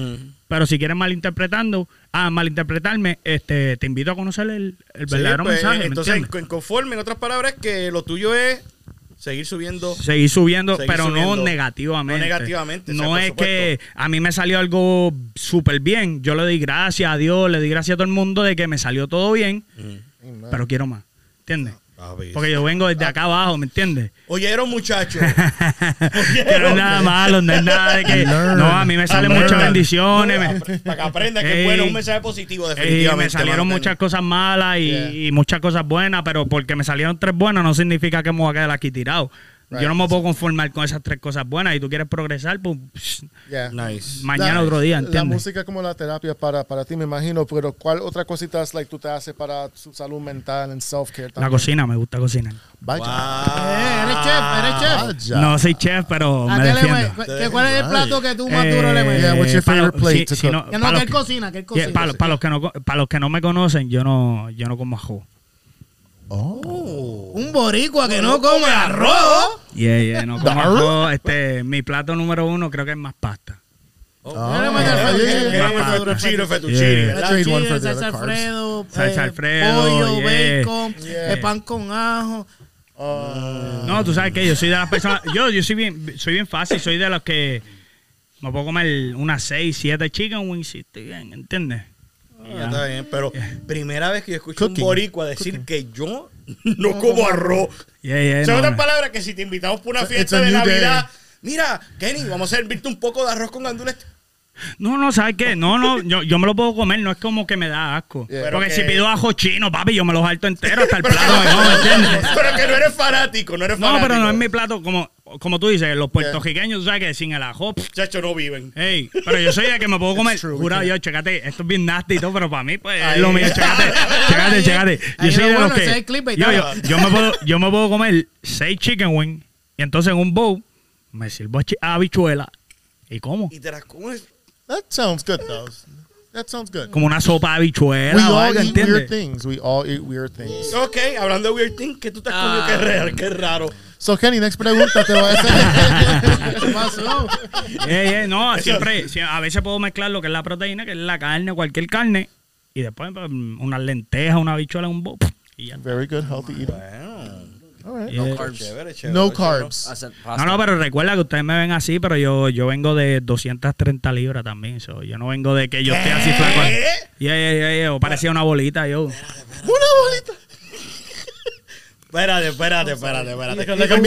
pero si quieres malinterpretando, ah, malinterpretarme, este, te invito a conocer el, el Sí, verdadero pues, mensaje. ¿me Entonces, entiendes? en conforme, en otras palabras, que lo tuyo es seguir subiendo. Seguir subiendo, Seguir pero subiendo. no negativamente. No negativamente, sea, No es supuesto. que a mí me salió algo súper bien. Yo le doy gracias a Dios, le doy gracias a todo el mundo de que me salió todo bien, pero quiero más. ¿Entiendes? Porque yo vengo desde acá abajo, ¿me entiendes? Oyeron, muchachos. (laughs) que no es nada malo, no es nada de que. No, a mí me salen muchas bendiciones. me- Para que aprenda que es bueno, un mensaje positivo, Ey, definitivamente. me salieron muchas cosas malas y, Yeah. y muchas cosas buenas, pero porque me salieron tres buenas no significa que me voy a quedar aquí tirado. Yo no me puedo conformar con esas tres cosas buenas y tú quieres progresar, pues psh, Yeah. Nice. mañana La- otro día, La ¿entiendes? música como la terapia para, para ti, me imagino, pero ¿cuál otra cosita es, like, tú te haces para su salud mental en self-care? La cocina, me gusta cocinar. Vaya. Eh, eres chef, eres chef. Vaya. No soy chef, pero ¿A me le defiendo. ¿qué- ¿Cuál es el plato que tú más duro le Eh, metes? Yeah, what's your para favorite los- plate si- to si no- Que no, para que los él cocina, que él Yeah, cocina. para, para los que no para los que no me conocen, yo no yo no como ajo. Un boricua que no come arroz. Yeah, yeah, no como ajo. Este, mi plato número uno creo que es más pasta. Yeah, fettuccine. Fettuccine, salsa alfredo, Salsa eh, Alfredo, pollo, yeah. bacon, Yeah. eh, pan con ajo. No, tú sabes que yo soy de las personas, yo, yo soy bien, soy bien fácil, soy de los que me puedo comer unas 6, 7 chicken wings y estoy bien, ¿entiendes? Ah, está bien, pero primera vez que yo escucho Cooking. un boricua decir que yo no como arroz. Yeah, yeah, no, otras no. palabras que si te invitamos por una fiesta de Navidad, mira, Kenny, vamos a servirte un poco de arroz con gandules. No, no, ¿sabes qué? No, no, yo, yo me lo puedo comer, no es como que me da asco. Yeah. Porque si pido ajo chino, papi, yo me lo salto entero hasta el plato. Pero que no eres fanático, no eres No, fanático. pero no es mi plato, como, como tú dices, los puertorriqueños, sabes que sin el ajo, Chacho, no viven. Ey, pero yo soy el que me puedo (laughs) comer. true, can't. yo, chécate, esto es bien nasty y todo, pero para mí, pues, es lo mío, chécate, chécate, chécate. Ahí Yo soy de los que. Yo, yo, ¿sabes? yo me puedo, yo me puedo comer seis chicken wings y entonces en un bowl me sirvo chi- habichuela y como. Y te las comes. That sounds good, though. That sounds good. Como una sopa de habichuela We o all algo, eat weird things. We all eat weird things. Ok, hablando de weird things, ¿qué tú te has comido? Ah. Qué raro, qué raro. So, Kenny, next pregunta te voy a hacer. (laughs) ¿Qué pasó? Eh, eh, no, siempre, sie- a veces puedo mezclar lo que es la proteína, que es la carne, cualquier carne, y después pues, unas lentejas, una habichuela, un bowl, y ya. Very good, healthy eating. Right. Yeah. Carbs. chévere, chévere. No carbs. No, no, pero recuerda que ustedes me ven así, pero yo, yo vengo de 230 libras también. so, yo no vengo de que yo esté así flaco. Yeah, yeah, yeah, yeah, o parecía una bolita yo. Una bolita. Espérate, espérate, espérate, espérate. Le you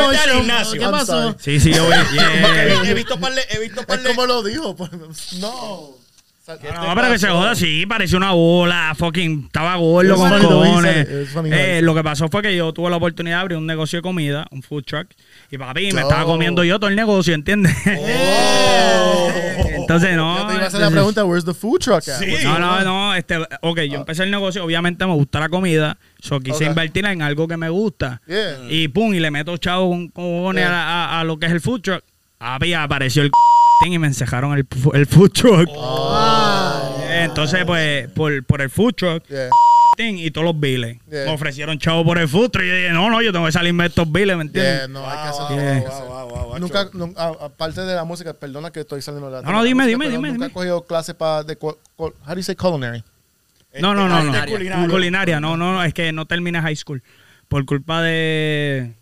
al gimnasio. ¿Qué pasó? Sí, sí, yo voy. (laughs) yeah. He, he visto par de, he visto par Es de- como lo dijo. pues, No. No, pero que se joda, sí, parecía una bola, fucking, estaba gordo con he Eh, lo que pasó fue que yo tuve la oportunidad de abrir un negocio de comida, un food truck, y papi, me estaba Oh. comiendo yo todo el negocio, ¿entiendes? (laughs) Entonces, no. Yo te iba a hacer la pregunta, where's the food truck at? Sí. No, no, no, este, ok, yo empecé el negocio, obviamente me gusta la comida, so quise Ok. invertir en algo que me gusta. Yeah. Y pum, y le meto chavo con cojones Yeah. a, a- a lo que es el food truck. Papi, apareció el (laughs) y me encejaron el, el food truck. Eh, Entonces, pues, por, por el food truck Yeah. y todos los biles. Yeah. Me ofrecieron chavo por el food truck. Y yo dije, no, no, yo tengo que salirme de estos biles, ¿me entiendes? Yeah, no, hay que hacer. Wow, Yeah. wow, wow, wow, wow, Nunca, aparte de la música, perdona que estoy saliendo de la. No, no, dime, música, dime, dime, Nunca dime. he cogido clases para. De, how do you say culinary? No, no, no, no. arte culinario. Culinaria, no, no, no, es que no terminé high school. Por culpa de,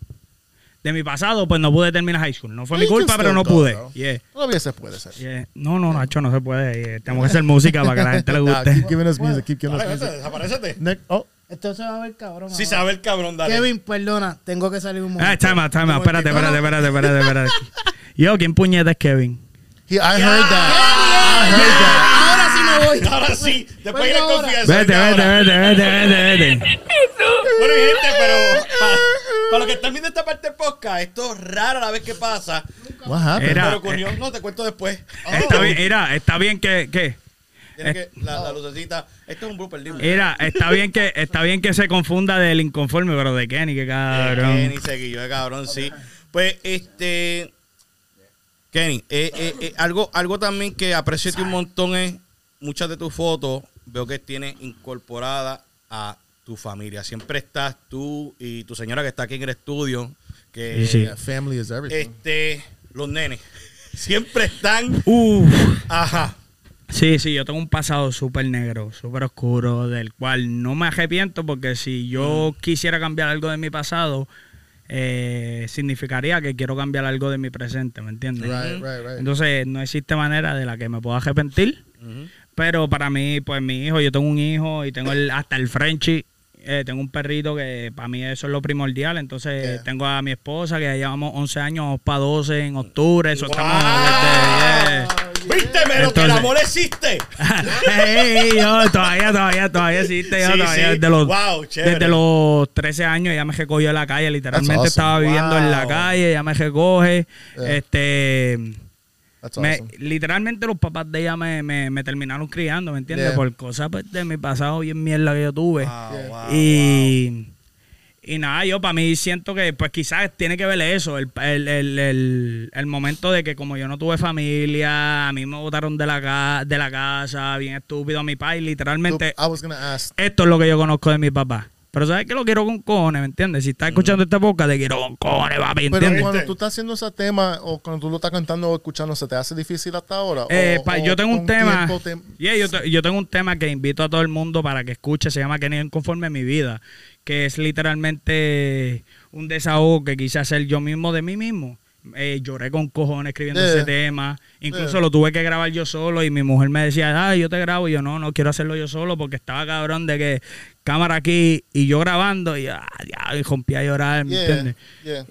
de mi pasado, pues no pude terminar high school. No fue mi culpa, pero no pude. Yeah, Todavía se puede hacer. yeah. No, no, Nacho, no se puede. yeah. Tenemos que hacer música para que la gente le (laughs) Nah, guste. keep giving us music, keep giving us music. Next, oh, Esto se va a ver cabrón. Sí ahora. sabe el cabrón, dale. Kevin, perdona, tengo que salir un Ah, momento. time out, time out. Espérate, No, no. espérate, espérate, espérate, espérate. Yo, ¿quién puñeta es Kevin? he, I heard that. I heard that. Ahora sí me voy. Ahora sí, después Pues ahora. confianza. Vete, vete, vete, vete, vete, vete. Bueno, mi gente, pero para, los que están viendo esta parte del podcast, esto es raro la vez que pasa. Era- Pero ocurrió, no, te cuento después. Está bien, mira, está bien que, que Tiene que, la, la lucecita. Esto es un blooper, dime. mira, está bien que, está bien que se confunda del inconforme, pero de Kenny, que cabrón. Kenny seguillo, eh, cabrón, sí. Pues, este. Kenny, eh, eh, eh, algo, algo también que aprecio de un montón es muchas de tus fotos. Veo que tienes incorporada a tu familia. Siempre estás tú y tu señora que está aquí en el estudio. Que Sí, family is everything. este, los nenes (laughs) siempre están. Uf. Ajá. Sí, sí, yo tengo un pasado súper negro, súper oscuro, del cual no me arrepiento porque si yo quisiera cambiar algo de mi pasado, eh, significaría que quiero cambiar algo de mi presente, ¿me entiendes? right, right, right. Entonces no existe manera de la que me pueda arrepentir, pero para mí, pues mi hijo, yo tengo un hijo y tengo el, hasta el Frenchie, eh, tengo un perrito que para mí eso es lo primordial, entonces Yeah. tengo a mi esposa que ya llevamos 11 años, para 12 en octubre, eso ¡Wow! estamos... yeah. ¿Viste, pero que el amor existe? (laughs) Ey, yo, todavía, todavía, todavía existe. Yo, Sí, todavía, sí. desde, los, Wow, desde los 13 años ya me recogió en la calle. Literalmente awesome. estaba viviendo en la calle, ya me recoge. Yeah. Este. Me- literalmente los papás de ella me, me, me terminaron criando, ¿me entiendes? Yeah. Por cosas pues, de mi pasado bien mierda que yo tuve. Wow, wow, y, y nada, yo para mí siento que pues quizás tiene que ver eso, el, el, el, el, el momento de que como yo no tuve familia, a mí me botaron de la, ca- de la casa, bien estúpido a mi país, literalmente I was gonna ask. esto es lo que yo conozco de mi papá. Pero sabes que lo quiero con cojones, ¿me entiendes? Si estás escuchando esta boca, te quiero con cojones, papi, Pero ¿entiendes? cuando tú estás haciendo ese tema o cuando tú lo estás cantando o escuchando, ¿se te hace difícil hasta ahora? Eh, O- pa- o yo tengo un tema. te- Yeah, yo, te- yo tengo un tema que invito a todo el mundo para que escuche. Se llama Que ni conforme mi vida. Que es literalmente un desahogo que quise hacer yo mismo de mí mismo. Eh, lloré con cojones escribiendo Yeah. ese tema. Incluso Yeah. lo tuve que grabar yo solo. Y mi mujer me decía, ah, yo te grabo. Y yo no, no quiero hacerlo yo solo porque estaba cabrón de que cámara aquí y yo grabando. Y, ah, ya, y rompí a llorar, ¿me Yeah, entiendes?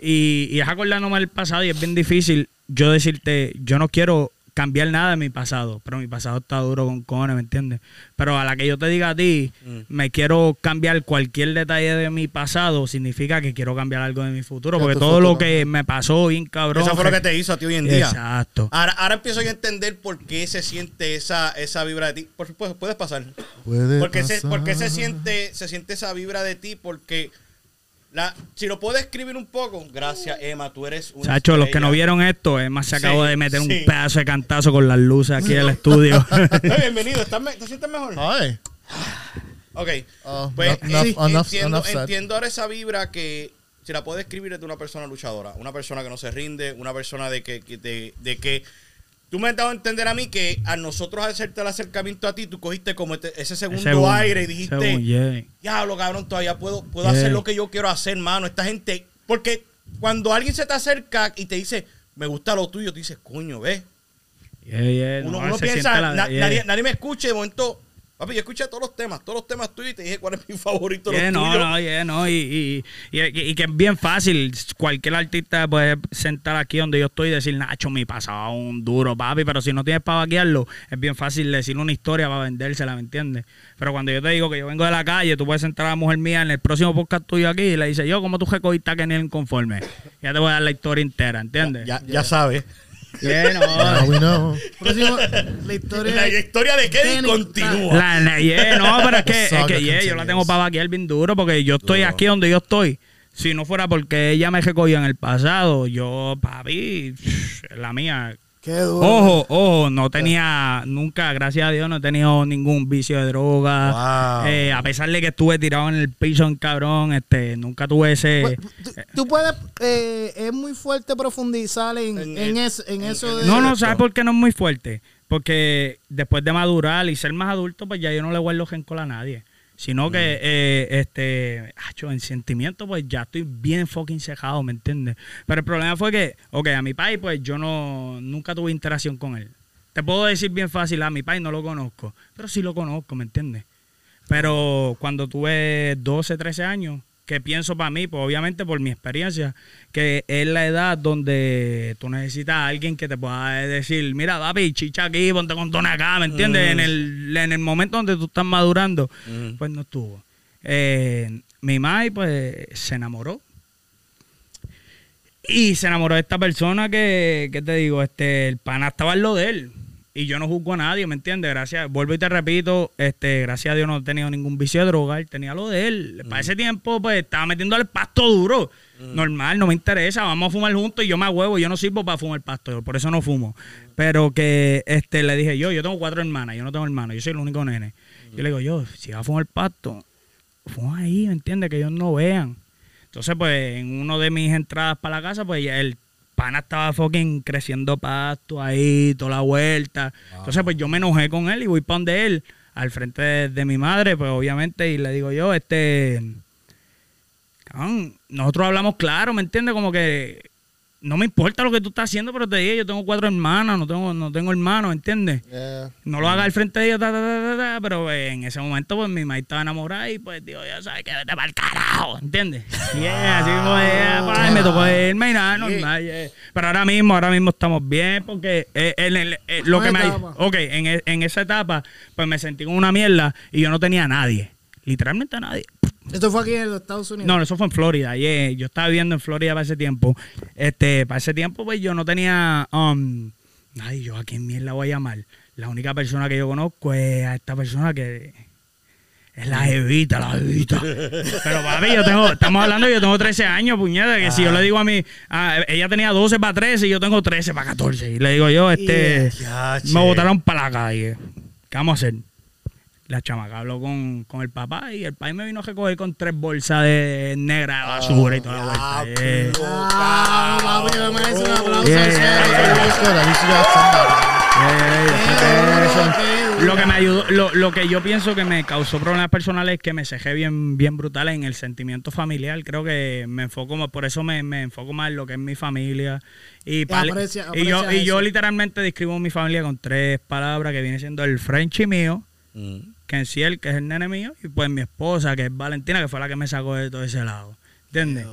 Y, y es acordándome del pasado y es bien difícil yo decirte, yo no quiero cambiar nada de mi pasado, pero mi pasado está duro con cojones, ¿me entiendes? Pero a la que yo te diga a ti, Mm. me quiero cambiar cualquier detalle de mi pasado, significa que quiero cambiar algo de mi futuro, porque todo lo que me pasó bien cabrón. Eso fue lo que te hizo a ti hoy en día. Exacto. Ahora, ahora empiezo yo a entender por qué se siente esa, esa vibra de ti. Por supuesto, puedes pasar. Puede ¿Por qué, se, pasar. por qué se siente, se siente esa vibra de ti? Porque la, si lo puedes escribir un poco, gracias Emma, tú eres una Chacho, los que no vieron esto, Emma se Sí, acabó de meter sí. un pedazo de cantazo con las luces aquí en el estudio. (laughs) Bienvenido, ¿estás me- ¿te sientes mejor? Ay. Ok. Oh, Pues enough- eh, enough- entiendo, enough said. entiendo ahora esa vibra que si la puedes escribir es de una persona luchadora, una persona que no se rinde, una persona de que, que- de, de que tú me has dado a entender a mí que a nosotros hacerte el acercamiento a ti, tú cogiste como este- ese segundo aire y dijiste, yeah. diablo cabrón, todavía puedo, puedo Yeah. hacer lo que yo quiero hacer, mano. Esta gente, porque cuando alguien se te acerca y te dice, me gusta lo tuyo, tú dices, coño, ves. Yeah, Uno, no, uno se piensa, la- nadie, nadie me escuche, de momento Papi, yo escuché todos los temas, todos los temas tuyos y te dije cuál es mi (laughs) favorito. Yeah, no, tuyos. no, yeah, no, y, y, y- y que es bien fácil. Cualquier artista puede sentar aquí donde yo estoy y decir, Nacho, mi pasaba un duro, papi, pero si no tienes para vaquearlo, es bien fácil decir una historia para vendérsela, ¿me entiendes? Pero cuando yo te digo que yo vengo de la calle, tú puedes sentar a la mujer mía en el próximo podcast tuyo aquí y le dices, yo, ¿cómo tú recogiste a Kenny inconforme? Ya te voy a dar la historia entera, ¿entiendes? Ya, ya sabes. Yeah, no. Now we know. Próximo, la historia. La historia de Kenny continúa. La, la- yeah, no, pero es que, (laughs) es que yeah, yo la tengo para vaquear bien duro porque yo estoy aquí donde yo estoy. Si no fuera porque ella me recogió en el pasado, yo, papi, la mía. Qué duro. Ojo, ojo, no tenía, nunca, gracias a Dios, no he tenido ningún vicio de droga. Wow. Eh, a pesar de que estuve tirado en el piso en cabrón, este, nunca tuve ese... Pues, tú, tú puedes. eh, es muy fuerte profundizar en, En en, el- es- en en- eso de. No, no. ¿sabes por qué no es muy fuerte? Porque después de madurar y ser más adulto, pues ya yo no le guardo rencor a nadie. Sino que, eh, este, acho, en sentimiento, pues ya estoy bien fucking cejado, ¿me entiendes? Pero el problema fue que, ok, a mi país, pues yo no, nunca tuve interacción con él. Te puedo decir bien fácil, a mi país no lo conozco, pero sí lo conozco, ¿me entiendes? Pero cuando tuve 12, 13 años, que pienso para mí, pues obviamente por mi experiencia, que es la edad donde tú necesitas a alguien que te pueda decir, mira, papi, chicha aquí, ponte con tono acá, ¿me entiendes? En, el, en el momento donde tú estás madurando, Mm. pues no estuvo. Eh, mi madre, pues, se enamoró. Y se enamoró de esta persona que, ¿qué te digo? Este, el pana estaba en lo de él. Y yo no juzgo a nadie, ¿me entiendes? Gracias, vuelvo y te repito, este, gracias a Dios no he tenido ningún vicio de droga, él tenía lo de él. Para ese tiempo, pues, estaba metiendo el pasto duro. Normal, no me interesa, vamos a fumar juntos y yo me huevo, yo no sirvo para fumar pasto, por eso no fumo. Pero que este le dije yo, yo tengo cuatro hermanas, yo no tengo hermanos, yo soy el único nene. Yo le digo, yo, si vas a fumar pasto, fuma ahí, ¿me entiendes? Que ellos no vean. Entonces, pues, en uno de mis entradas para la casa, pues el pana estaba fucking creciendo pasto ahí, toda la vuelta. Entonces, pues yo me enojé con él y voy para donde él, al frente de, de mi madre, pues obviamente, y le digo yo, este. cabrón, nosotros hablamos claro, ¿me entiendes? Como que no me importa lo que tú estás haciendo, pero te dije, yo tengo cuatro hermanas, no tengo, no tengo hermanos, ¿entiendes? Yeah. No lo haga al frente de ellos, ta, ta, ta, ta, ta, pero en ese momento, pues mi madre estaba enamorada y pues, digo, ya sabes que vete para el carajo, ¿entiendes? Y así mismo, eh, pues, me tocó irme y nada, normal. yeah. Pero ahora mismo, ahora mismo estamos bien porque eh, en eh, lo que me. Ok, en, e- en esa etapa, pues me sentí como una mierda y yo no tenía a nadie. Literalmente a nadie. Esto fue aquí en los Estados Unidos. No, eso fue en Florida. yeah. Yo estaba viviendo en Florida para ese tiempo. Este, para ese tiempo, pues yo no tenía. Um, nadie, yo a quién mierda voy a llamar. La única persona que yo conozco es a esta persona que. Es la jevita, la jevita. Pero papi, yo tengo, estamos hablando que yo tengo 13 años, puñeta, que si yo le digo a mi, a- ella tenía 12 para 13 y yo tengo 13 para 14. Y le digo yo, este, me botaron para la calle. ¿Qué vamos a hacer? La chamaca habló con, con el papá y el país me vino a recoger con tres bolsas de negra de basura y toda la vuelta. yeah. Ah, papi, me merece un aplauso. Lo que me ayudó, lo, lo que yo pienso que me causó problemas personales es que me cejé bien, bien brutal en el sentimiento familiar. Creo que me enfoco más, por eso me, me enfoco más en lo que es mi familia. Y, pal- aprecia- y yo, y yo literalmente describo mi familia con tres palabras que viene siendo el Frenchy mío, Mm. Kenciel, que es el nene mío, y pues mi esposa, que es Valentina, que fue la que me sacó de todo ese lado. ¿Entiendes?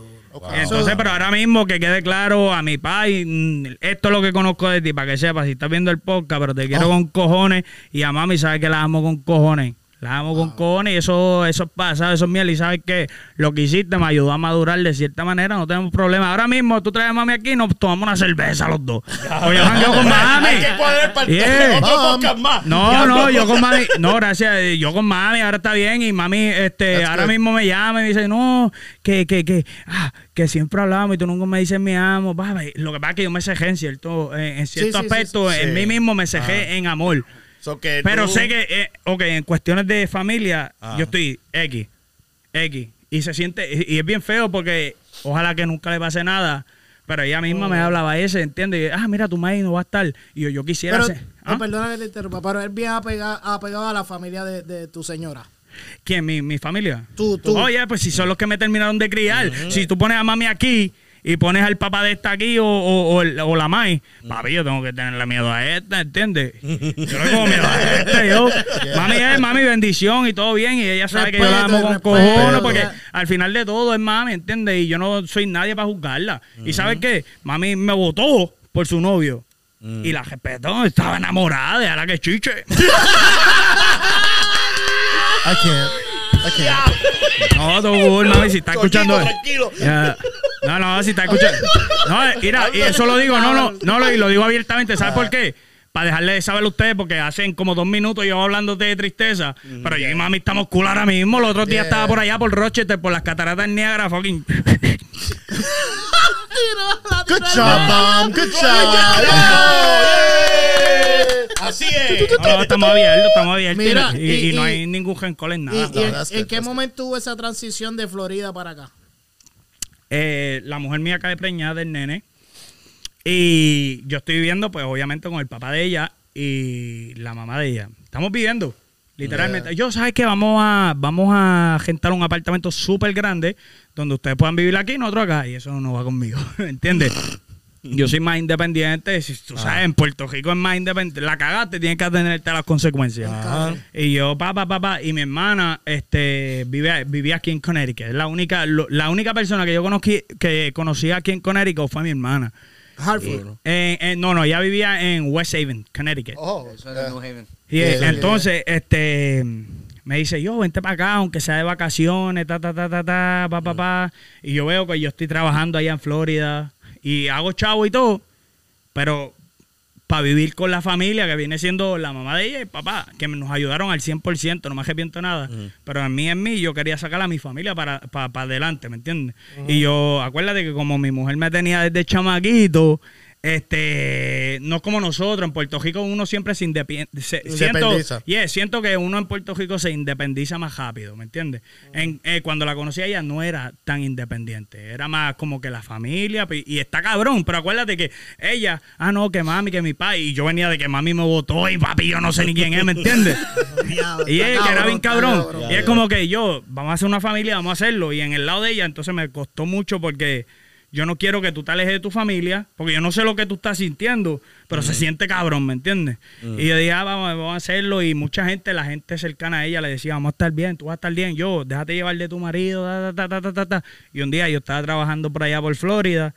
Entonces, pero ahora mismo que quede claro a mi país, mm, esto es lo que conozco de ti, para que sepas, si estás viendo el podcast, pero te quiero con cojones, y a mami sabes que la amo con cojones. La amo con cojones y eso, eso pasa, eso es miel. Y sabes que lo que hiciste me ayudó a madurar de cierta manera, no tenemos problema. Ahora mismo tú traes a mami aquí y nos tomamos una cerveza los dos. Oye, (laughs) yo con mami. Hay que cuadrar para Yeah. otro podcast más. No, no, yo con mami, no, gracias, yo con mami, ahora está bien, y mami, este, That's ahora good. mismo me llama y me dice, no, que, que, que, ah, que siempre hablamos y tú nunca me dices me amo, Lo que pasa es que yo me cejé en cierto, en, en cierto sí, sí, aspecto, sí, en sí. mí mismo me cejé en amor. So que Pero tú- sé que, eh, ok, en cuestiones de familia, Ah. yo estoy X, X. Y se siente, y, es bien feo porque ojalá que nunca le pase nada. Pero ella misma me hablaba ese, ¿entiendes? Ah, mira, tu madre no va a estar. Y yo, yo quisiera Pero, ser. oh, ¿Ah? perdona que te interrumpa, pero él bien apegado, apegado a la familia de, de tu señora. ¿Quién? ¿Mi, mi familia? Tú, tú. Oye, pues si son los que me terminaron de criar. Si tú pones a mami aquí y pones al papá de esta aquí o, o, o el- o la mai, papi, yo tengo que tenerle miedo a esta, ¿entiendes? Yo le tengo miedo a este, yo. (laughs) Mami es mami bendición y todo bien, y ella sabe que yo la amo con cojones, porque al final de todo es mami, ¿entiendes? Y yo no soy nadie para juzgarla. ¿Y sabes qué? Mami me votó por su novio. Y la respetó, estaba enamorada de ahora que chiche. (laughs) I can't. No, todo cool, mami, si está escuchando. tranquilo. Ya. No, no, si está escuchando. No, mira, y eso lo digo, no, no, no, lo, y lo digo abiertamente. ¿Sabes por qué? Para dejarle de saber a ustedes, porque hacen como dos minutos yo hablando de tristeza. Pero yo y mami estamos cool ahora mismo. Los otros días estaba por allá, por Rochester, por las cataratas del Niágara, fucking. Good job, mom. Good job. Así es. No, estamos abiertos, estamos abiertos. Mira, y, y y- no hay ningún rencor en ¿Y, nada. y en, qué momento hubo esa transición de Florida para acá? Eh, la mujer mía cae preñada del nene. Y yo estoy viviendo, pues, obviamente, con el papá de ella y la mamá de ella. Estamos viviendo, literalmente. Yo, ¿sabes qué? Vamos a, vamos a rentar un apartamento súper grande donde ustedes puedan vivir aquí y nosotros acá. Y eso no va conmigo, (laughs) ¿entiendes? Yo soy más independiente. Si tú sabes, en Puerto Rico es más independiente. La cagaste, tienes que atenerte a las consecuencias. Y yo, papá, papá, y mi hermana este, vive, vivía aquí en Connecticut. Es la única, lo- la única persona que yo conocí, que conocía aquí en Connecticut fue mi hermana. Hartford. No, no, ella vivía en West Haven, Connecticut. Oh, Eso era New Haven. Y Yeah, entonces, este, me dice, yo, vente para acá, aunque sea de vacaciones, ta, ta, ta, ta, ta, pa, pa, pa. Y yo veo que yo estoy trabajando allá en Florida y hago chavo y todo, pero para vivir con la familia, que viene siendo la mamá de ella y el papá, que nos ayudaron al 100%, no me arrepiento nada. Pero en mí, en mí, yo quería sacar a mi familia para, para, para adelante, ¿me entiendes? Y yo, acuérdate que como mi mujer me tenía desde chamaquito, este, no como nosotros, en Puerto Rico uno siempre se, se- siento, Independiza. yeah, siento que uno en Puerto Rico se independiza más rápido, ¿me entiendes? En, eh, cuando la conocí a ella no era tan independiente, era más como que la familia, y está cabrón, pero acuérdate que ella, ah, no, que mami, que mi papá, y yo venía de que mami me votó y papi, yo no sé ni quién es, ¿me entiendes? (laughs) y es que era bien cabrón. Y es como que yo, vamos a hacer una familia, vamos a hacerlo. Y en el lado de ella, entonces me costó mucho porque yo no quiero que tú te alejes de tu familia, porque yo no sé lo que tú estás sintiendo, pero se siente cabrón, ¿me entiendes? Y yo dije, ah, vamos, vamos a hacerlo. Y mucha gente, la gente cercana a ella, le decía, vamos a estar bien, tú vas a estar bien. Yo, déjate llevar de tu marido, ta, ta, ta, ta, ta, ta. Y un día yo estaba trabajando por allá por Florida.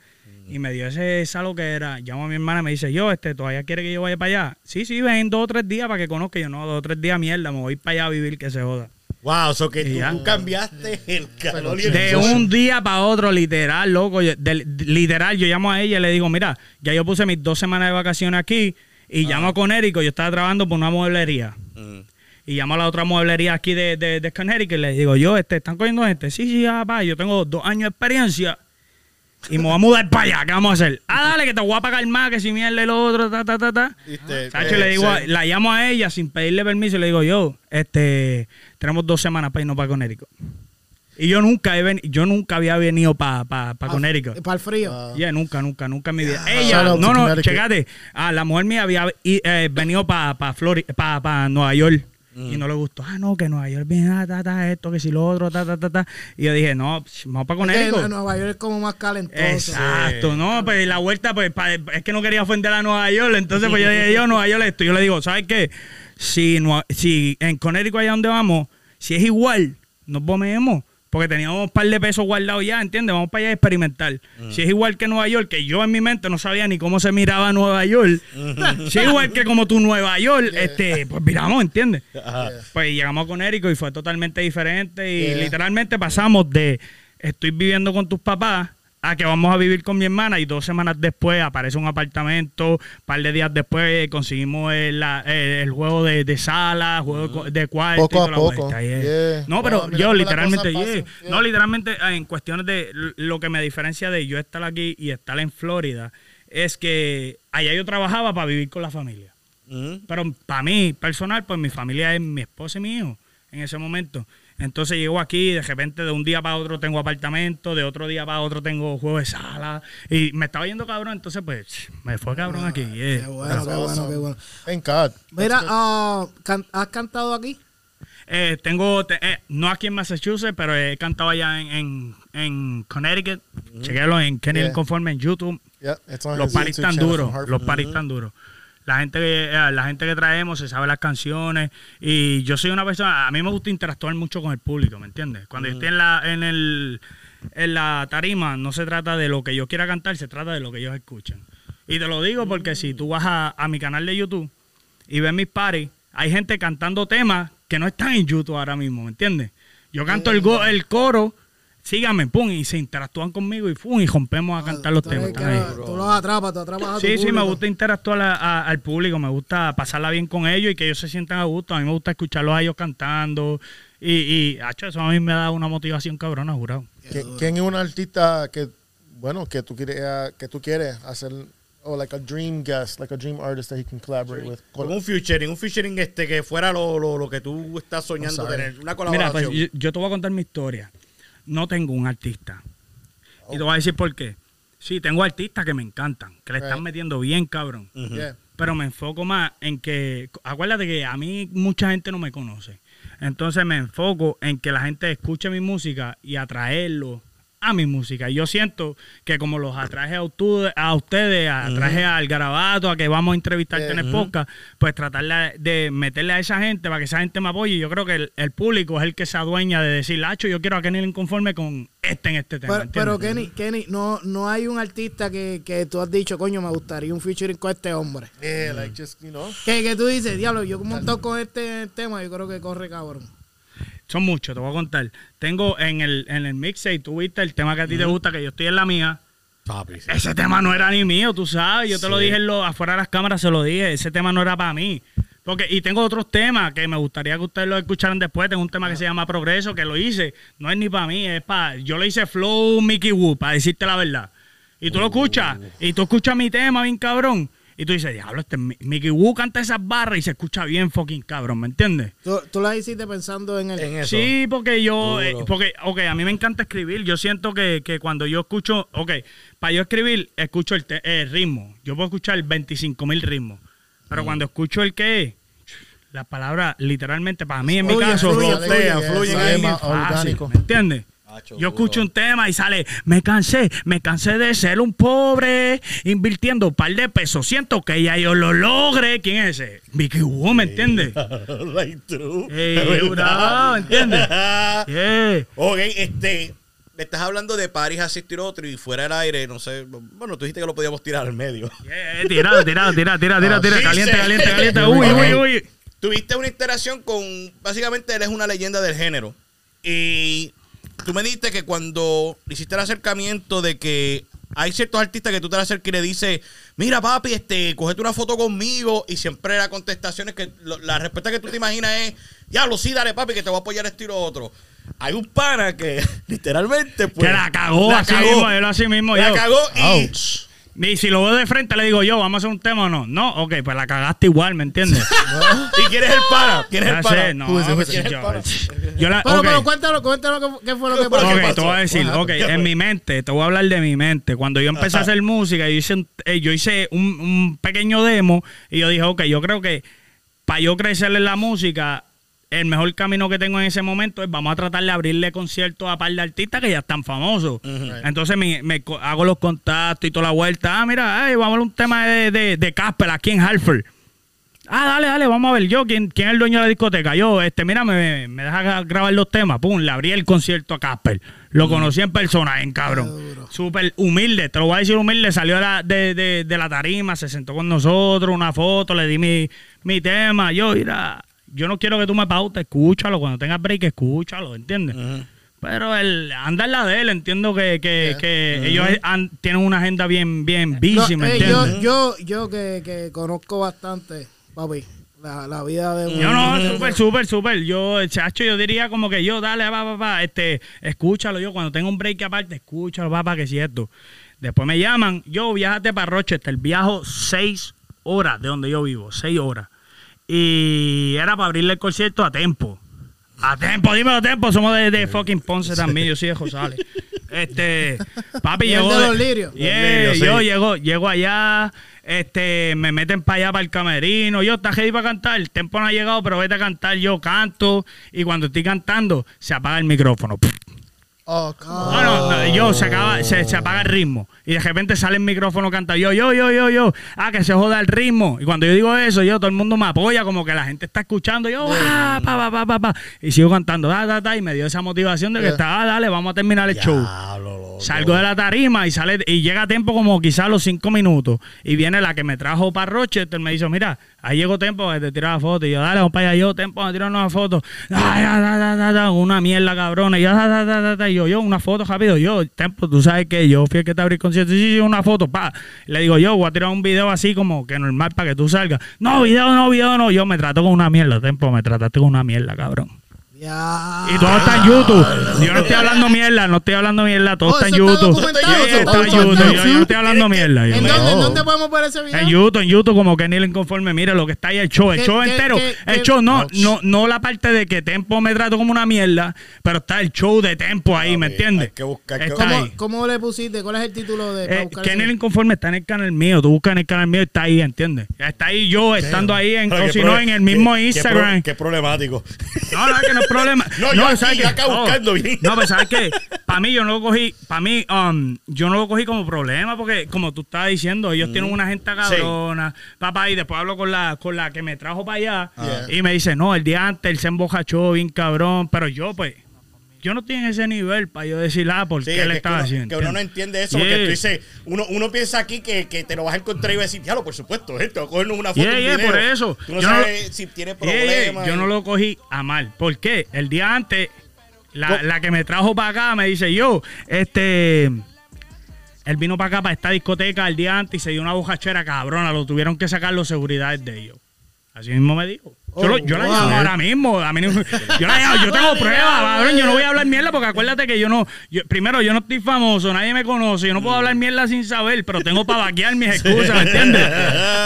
Y me dio ese salvo que era. Llamo a mi hermana y me dice, yo, este, ¿todavía quiere que yo vaya para allá? Sí, sí, ven dos o tres días para que conozca. Yo, no, dos o tres días, mierda, me voy para allá a vivir que se joda. Wow, so que tú, tú cambiaste el calor y el De un día para otro, literal, loco. yo- de- literal, yo llamo a ella y le digo, mira, ya yo puse mis dos semanas de vacaciones aquí y llamo a Conérico. Yo estaba trabajando por una mueblería. Mm. Y llamo a la otra mueblería aquí de, de, de Connecticut y le digo, yo, este, ¿están cogiendo gente? Sí, sí, papá, yo tengo dos años de experiencia y me voy a mudar para allá. ¿Qué vamos a hacer? Ah, dale, que te voy a pagar más, que si mierda el otro, ta, ta, ta, ta. Sacho, eh, le digo, a- la llamo a ella sin pedirle permiso y le digo, yo, este, tenemos dos semanas para irnos para Connecticut. Y yo nunca he veni- yo nunca había venido para pa, pa Connecticut. Para el frío. Ya, nunca, nunca, nunca en mi vida. Shout Ella, no, no, checate. Ah, la mujer mía había eh, venido para pa Florida, para pa Nueva York. Y no le gustó. Ah, no, que Nueva York viene, ah, ta, ta, esto, que si lo otro, ta, ta, ta, ta. Y yo dije, no, psh, vamos para Porque Connecticut. Nueva York es como más calentoso. Exacto, no, pues la vuelta, pues pa- es que no quería ofender a Nueva York, entonces pues yo dije, yo Nueva York esto, yo le digo, ¿sabes qué? Si, si en Connecticut allá donde vamos, si es igual, nos pomemos, porque teníamos un par de pesos guardados ya, ¿entiendes? Vamos para allá a experimentar. Si es igual que Nueva York, que yo en mi mente no sabía ni cómo se miraba Nueva York, si es igual que como tu Nueva York, este, pues miramos, ¿entiendes? Pues llegamos a Connecticut y fue totalmente diferente y Yeah. literalmente pasamos de estoy viviendo con tus papás a que vamos a vivir con mi hermana y dos semanas después aparece un apartamento, un par de días después conseguimos el, la- el- el juego de, de sala, juego de cu- de cuarto. Poco y a toda la poco, vuelta, yeah. yeah. No, pero yo literalmente, yeah. no, literalmente eh, en cuestiones de lo que me diferencia de yo estar aquí y estar en Florida es que allá yo trabajaba para vivir con la familia. Mm. Pero para mí, personal, pues mi familia es mi esposa y mi hijo en ese momento. Entonces llego aquí, de repente de un día para otro tengo apartamento, de otro día para otro tengo juego de sala. Y me estaba yendo cabrón, entonces pues me fue cabrón aquí. yeah. Qué bueno, qué bueno, qué bueno. Thank God. Mira, ah, can- ¿has cantado aquí? Eh, tengo, te- eh, no aquí en Massachusetts, pero he cantado allá en, en, en Connecticut. Chequéalo en Kenny Yeah. Conforme en YouTube. Yeah, Los paris YouTube tan duros, los paris tan duros. La gente, que, eh, la gente que traemos se sabe las canciones y yo soy una persona, a mí me gusta interactuar mucho con el público, ¿me entiendes? Cuando yo estoy en la, en, el, en la tarima, no se trata de lo que yo quiera cantar, se trata de lo que ellos escuchen. Y te lo digo porque si tú vas a, a mi canal de YouTube y ves mis paris, hay gente cantando temas que no están en YouTube ahora mismo, ¿me entiendes? Yo canto el, go- el coro, síganme, pum, y se interactúan conmigo y pum, y rompemos a cantar los temas. Tú los atrapas, tú atrapas a tu Sí, sí, me gusta interactuar a- a- al público, me gusta pasarla bien con ellos y que ellos se sientan a gusto. A mí me gusta escucharlos a ellos cantando y, y eso a mí me da una motivación cabrona, jurado. ¿Qui- ¿Quién es un artista que, bueno, que tú quieres, eh, que tú quieres hacer, o like a dream guest, like a dream artist that he can collaborate with? Como un featuring, un featuring este que fuera lo, lo, lo que tú estás soñando tener, una Mira, colaboración. pues yo, yo te voy a contar mi historia. No tengo un artista. Y te voy a decir por qué. Sí, tengo artistas que me encantan, que le están metiendo bien, cabrón. Yeah. pero me enfoco más en que, acuérdate que a mí mucha gente no me conoce. Entonces me enfoco en que la gente escuche mi música y atraerlo a mi música. Y yo siento que como los atraje a, utu- a ustedes, atraje al garabato, a que vamos a entrevistarte en el podcast, pues tratar de- meterle a esa gente para que esa gente me apoye. Yo creo que el, el público es el que se adueña de decir, Lacho, yo quiero a Kenny inconforme con este en este tema. Pero. Kenny, Kenny, no, no hay un artista que, que tú has dicho, coño, me gustaría un featuring con este hombre. Yeah, like just, you know. Que, que tú dices, diablo, yo como con este tema, yo creo que corre cabrón. Son muchos, te voy a contar. Tengo en el, en el mixtape, tú viste el tema que a ti te gusta, que yo estoy en la mía. Papi, sí. Ese tema no era ni mío, tú sabes. Yo te lo dije en lo- afuera de las cámaras, se lo dije. Ese tema no era para mí. Porque, y tengo otros temas que me gustaría que ustedes lo escucharan después. Tengo un tema que se llama Progreso, que lo hice. No es ni para mí, es para. Yo le hice Flow Mickey Woo, para decirte la verdad. Y tú lo escuchas, y tú escuchas mi tema, bien cabrón. Y tú dices, diablo, este Mi- Mickey Woo canta esas barras y se escucha bien fucking cabrón, ¿me entiendes? Tú, tú la hiciste pensando en el... En eso. Sí, porque yo, eh, porque, ok, a mí me encanta escribir. Yo siento que, que cuando yo escucho, ok, para yo escribir, escucho el, te- el ritmo. Yo puedo escuchar 25 mil ritmos. Pero cuando escucho el que es, las palabras, literalmente, para mí en mi Fluye, caso, fluye, fluye, fácil, orgánico. ¿Me entiendes? Yo escucho un tema y sale, me cansé, me cansé de ser un pobre, invirtiendo un par de pesos. Siento que ya yo lo logre. ¿Quién es ese? Vicky Wu, ¿me entiendes? (laughs) bravo, ¿entiendes? (laughs) Yeah. ok, este. Me estás hablando de Paris asistir otro y fuera del aire, no sé. Bueno, tú dijiste que lo podíamos tirar al medio. (laughs) Yeah, tirado, tirado, tirado, tirado, tirado, tirado, Sí, caliente, caliente, caliente. Uy, uy, uy. Tuviste una interacción con. Básicamente, él es una leyenda del género. Y tú me dijiste que cuando hiciste el acercamiento de que hay ciertos artistas que tú te le acercas y le dices, mira papi, este, cogete una foto conmigo. Y siempre la contestación es que lo- la respuesta que tú te imaginas es, diablo, sí, dale papi, que te voy a apoyar esto y lo otro. Hay un pana que (laughs) literalmente pues, Que la cagó así mismo, él así mismo, La yo. cagó y... Ouch. Y si lo veo de frente, le digo yo, ¿vamos a hacer un tema o no? No, ok, pues la cagaste igual, ¿me entiendes? (laughs) ¿Y quién es el pana? ¿Quién es el Ya pana? sé, no, pues, is it? yo, la, Pero, ok. pero cuéntalo, cuéntalo qué, qué fue lo que (laughs) pasó. ¿Qué Ok, pasó? te voy a decir, What ok, en mi mente, te voy a hablar de mi mente. Cuando yo empecé a hacer música, yo hice, un, eh, yo hice un, un pequeño demo y yo dije, ok, yo creo que para yo crecer en la música, el mejor camino que tengo en ese momento es vamos a tratar de abrirle conciertos a par de artistas que ya están famosos. Entonces me, me co- hago los contactos y toda la vuelta. Ah, mira, ay, vamos a ver un tema de, de, de Casper aquí en Hartford. Ah, dale, dale, vamos a ver yo, ¿quién, quién es el dueño de la discoteca? Yo, este, mira, me, me deja grabar los temas. Pum, le abrí el concierto a Casper. Lo conocí en persona, en cabrón. Súper humilde, te lo voy a decir humilde. Salió de la, de, de- de la tarima, se sentó con nosotros, una foto, le di mi, mi tema. Yo, mira, yo no quiero que tú me pautes, escúchalo. Cuando tengas break, escúchalo, ¿entiendes? Pero el anda en la de él, entiendo que, que, que ellos han- tienen una agenda bien, bien busy, No, ¿me eh, entiendes? yo, yo, yo que, que conozco bastante, papi, la, la vida de un... Yo no, súper, súper, súper. Yo, chacho, yo diría como que yo, dale, va, va, va, este, escúchalo yo. Cuando tengo un break aparte, escúchalo, papá, que es cierto. Después me llaman, yo, viajate para Rochester. Viajo seis horas de donde yo vivo, seis horas. Y era para abrirle el concierto a Tempo. A Tempo, dímelo a Tempo, somos de, de fucking Ponce también, yo soy de Josales. (laughs) Este, papi Y el llegó. de los lirios. Yeah, Los lirios, sí. yo llego, llego allá, este, me meten para allá para el camerino, yo está ready para cantar, el tempo no ha llegado, pero vete a cantar, yo canto, y cuando estoy cantando, se apaga el micrófono. Oh, come on. No, no, no, yo se acaba, se, se apaga el ritmo. Y de repente sale el micrófono canta yo, yo, yo, yo, yo. Ah, que se joda el ritmo. Y cuando yo digo eso, yo, todo el mundo me apoya, como que la gente está escuchando. Yo, ah, pa, pa, pa, pa, pa. Y sigo cantando, da, da, da. Y me dio esa motivación de que Yeah. está, ah, dale, vamos a terminar el show. Salgo de la tarima y sale y llega a tiempo como quizás los cinco minutos. Y viene la que me trajo para Rochester, me dice, mira, ahí llegó tiempo, te tiro la foto. Y yo, dale, vamos para allá, yo, tiempo, me tiro una foto. Da, da, da, da, da, una mierda cabrona. Y yo, da, da, da, da, da. Y yo, yo, una foto rápido. Yo, tiempo, tú sabes que yo fui el que te abrí el concierto. Sí, sí, una foto, pa. Le digo, yo, voy a tirar un video así como que normal para que tú salgas. No, video no, video no. Yo me trato con una mierda, tiempo, me trataste con una mierda, cabrón. Ya. Y todo está en YouTube. Yo no estoy hablando mierda, no estoy hablando mierda, todo Oh, está en está YouTube. documentado, Sí, eso está está en YouTube. documentado. Yo, yo no estoy hablando mierda. yo. ¿En dónde, No. en dónde podemos ver ese video? En YouTube, en YouTube, como que ni el inconforme, mira lo que está ahí el show, el ¿Qué- show qué- entero. qué- el show, no, no, no la parte de que Tempo me trato como una mierda, pero está el show de Tempo ahí, ¿me entiendes? hay que buscar Está ¿Cómo, ahí. ¿Cómo le pusiste? ¿Cuál es el título de Eh, ni el inconforme está en el canal mío, tú buscas en el canal mío, está ahí, ¿entiendes? Está ahí yo, estando ahí, en, o si no, en el mismo Instagram. Qué problemático. No, no, es que no es problema. No, yo aquí, ¿sabes yo qué? acá buscando bien. No, pues sabes que para mí yo no lo cogí, para mí um, yo no lo cogí como problema porque como tú estabas diciendo, ellos tienen una gente cabrona, papá, y después hablo con la con la que me trajo para allá Yeah. y me dice, "No, el día antes él se embojachó bien cabrón", pero yo pues yo no estoy en ese nivel para yo decir, "Ah, ¿por Sí, qué le estaba haciendo?" que uno no entiende eso, Yeah. porque tú dices, uno, uno piensa aquí que, que te lo vas a encontrar y vas a decir, diablo, por supuesto, esto, cogernos una foto. Yeah, un yeah, video". por eso. Tú no Yo no- sabes si tiene problemas. yo no lo cogí a mal. ¿Por qué? El día antes, la, la que me trajo para acá me dice yo, este. Él vino para acá, para esta discoteca el día antes y se dio una bojachera cabrona. Lo tuvieron que sacar los seguridades de ellos. Así mismo me dijo. Yo, lo- yo la wow. llamo ahora mismo. A mí yo la llamo, yo tengo (laughs) pruebas, cabrón. Yo no voy a hablar mierda porque acuérdate que yo no. yo- primero, yo no estoy famoso, nadie me conoce. Yo no puedo hablar mierda sin saber, pero tengo para vaquear mis excusas, ¿me entiendes?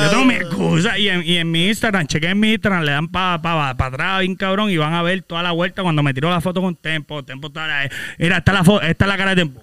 Yo tengo mis excusas y en, y en mi Instagram, chequen mi Instagram, le dan para pa, pa atrás, bien cabrón, y van a ver toda la vuelta cuando me tiró la foto con Tempo. Tempo está. Mira, esta es la, fo- esta es la cara de Tempo.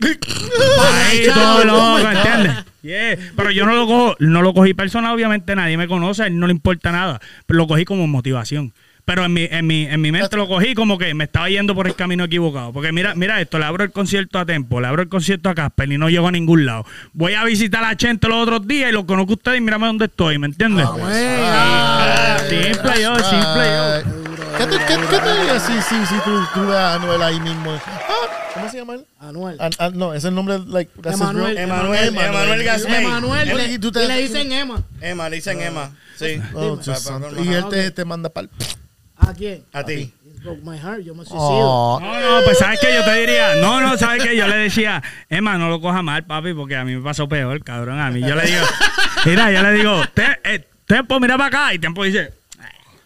Ahí todo loco, ¿entiendes? Yeah. Pero yo no lo cojo, no lo cogí personal, obviamente nadie me conoce, a él no le importa nada. Pero lo cogí como motivación. Pero en mi, en mi, en mi mente lo cogí como que me estaba yendo por el camino equivocado. Porque mira, mira esto, le abro el concierto a Tempo, le abro el concierto a Casper y no llego a ningún lado. Voy a visitar a Chente los otros días y lo conozco a ustedes y mírame dónde estoy, ¿me entiendes? Ah, simple yo, simple yo. ¿Qué te, qué, qué te si, si, si tú, tú ves a Anuel ahí mismo? Ah, ¿Cómo se llama él? Anuel. An- An- no, es el nombre, like, that's Emanuel. Emanuel, Emanuel Gasmey. Emanuel. Le- y tú te- y le dicen Emma. Emma, le dicen Emma. Sí. Oh, Y él Ah, te, te manda pa'l... ¿A quién? A ti. It broke my heart. Yo me suicido. Oh. No, no, pues sabes que yo te diría, no, no, sabes que yo le decía, Emma, no lo coja mal, papi, porque a mí me pasó peor, cabrón. A mí yo le digo, mira, yo le digo, "Te- eh, Tempo, mira para acá. Y Tempo dice,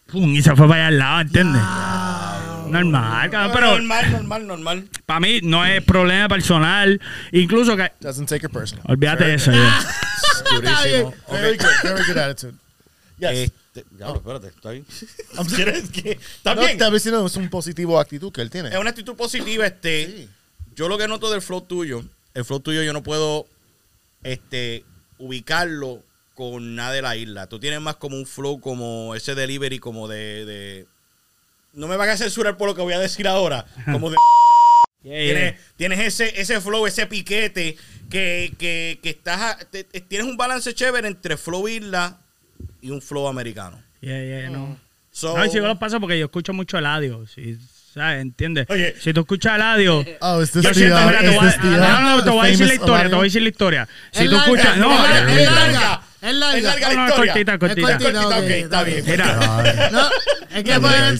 pum, y se fue para allá al lado, ¿entiendes? Normal, cabrón, pero normal, normal, normal. para mí no es problema personal. Incluso que, Doesn't take it personal. olvídate de eso. ya. (laughs) Durísimo. Very good, very good attitude. Yes. Este, diablo, espérate, está bien. (laughs) ¿Quieres que- Está No, bien. no, es un positivo actitud que él tiene. Es una actitud positiva. Este, Sí. Yo lo que noto del flow tuyo, el flow tuyo yo no puedo este, ubicarlo con nada de la isla. Tú tienes más como un flow, como ese delivery, como de... de- no me van a censurar por lo que voy a decir ahora. (laughs) Como de... Yeah, yeah. Tienes, tienes ese, ese flow, ese piquete, que, que, que estás a- te- tienes un balance chévere entre flow isla y un flow americano. Yeah, yeah, no. So- No, y sigo los pasos porque yo escucho mucho el audio, si, ¿sabes? ¿Entiendes? Oye. si tú escuchas el audio... (laughs) Oh, Yo siento, Mira, te voy a- no, no, te voy a decir la historia, te voy a decir la historia. Si tú escuchas, no, es larga, es larga. larga. Es larga. Es larga la no, no, historia. cortita, Es cortita. cortita, Cortita, ok, está bien. Mira, No, es que por el,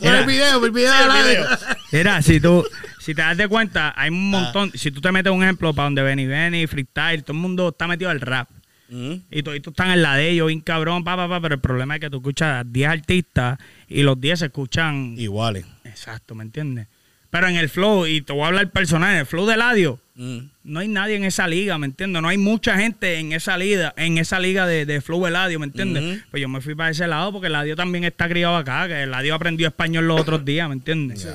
por el video, por el video de el la video. mira, si tú, si te das de cuenta, hay un montón, si tú te metes un ejemplo para donde Benny Benny, Freestyle, todo el mundo está metido al rap. Ujú. Y todos están en la de ellos, bien cabrón, pa, pa, pa, pero el problema es que tú escuchas 10 artistas y los 10 se escuchan Iguales. Exacto, ¿me entiendes? Pero en el flow, y te voy a hablar personal, en el flow del audio, Mm. no hay nadie en esa liga, ¿me entiendes? No hay mucha gente en esa liga, en esa liga de, de flow Eladio, ¿me entiendes? Pues yo me fui para ese lado porque el Eladio también está criado acá, que el Eladio aprendió español los otros días, ¿me entiendes?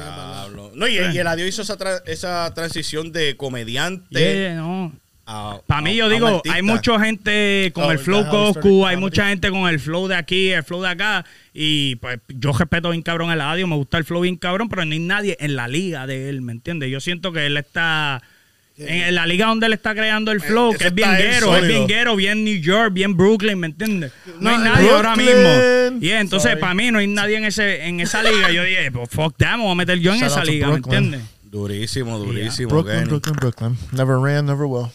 No, y, y el adiós hizo esa, tra- esa transición de comediante Yeah, no. a- Para mí, a- yo digo, hay mucha gente con Oh, el flow Coscu, hay mucha gente con el flow de aquí, el flow de acá. Y pues yo respeto bien cabrón el audio, me gusta el flow bien cabrón, pero no hay nadie en la liga de él, ¿me entiendes? Yo siento que él está. En, la liga donde él está creando el flow, eso que es bien guero, es bien guero, bien New York, bien Brooklyn, ¿me entiendes? No, hay No, nadie ahora Brooklyn. mismo. Y entonces, Sorry. para mí, no hay nadie en ese en esa liga. Yo dije, pues fuck that, me voy a meter yo en Shout esa liga, ¿me Brooklyn. entiendes? Durísimo, durísimo. Brooklyn, Kenny. Brooklyn, Brooklyn. Never ran, never will.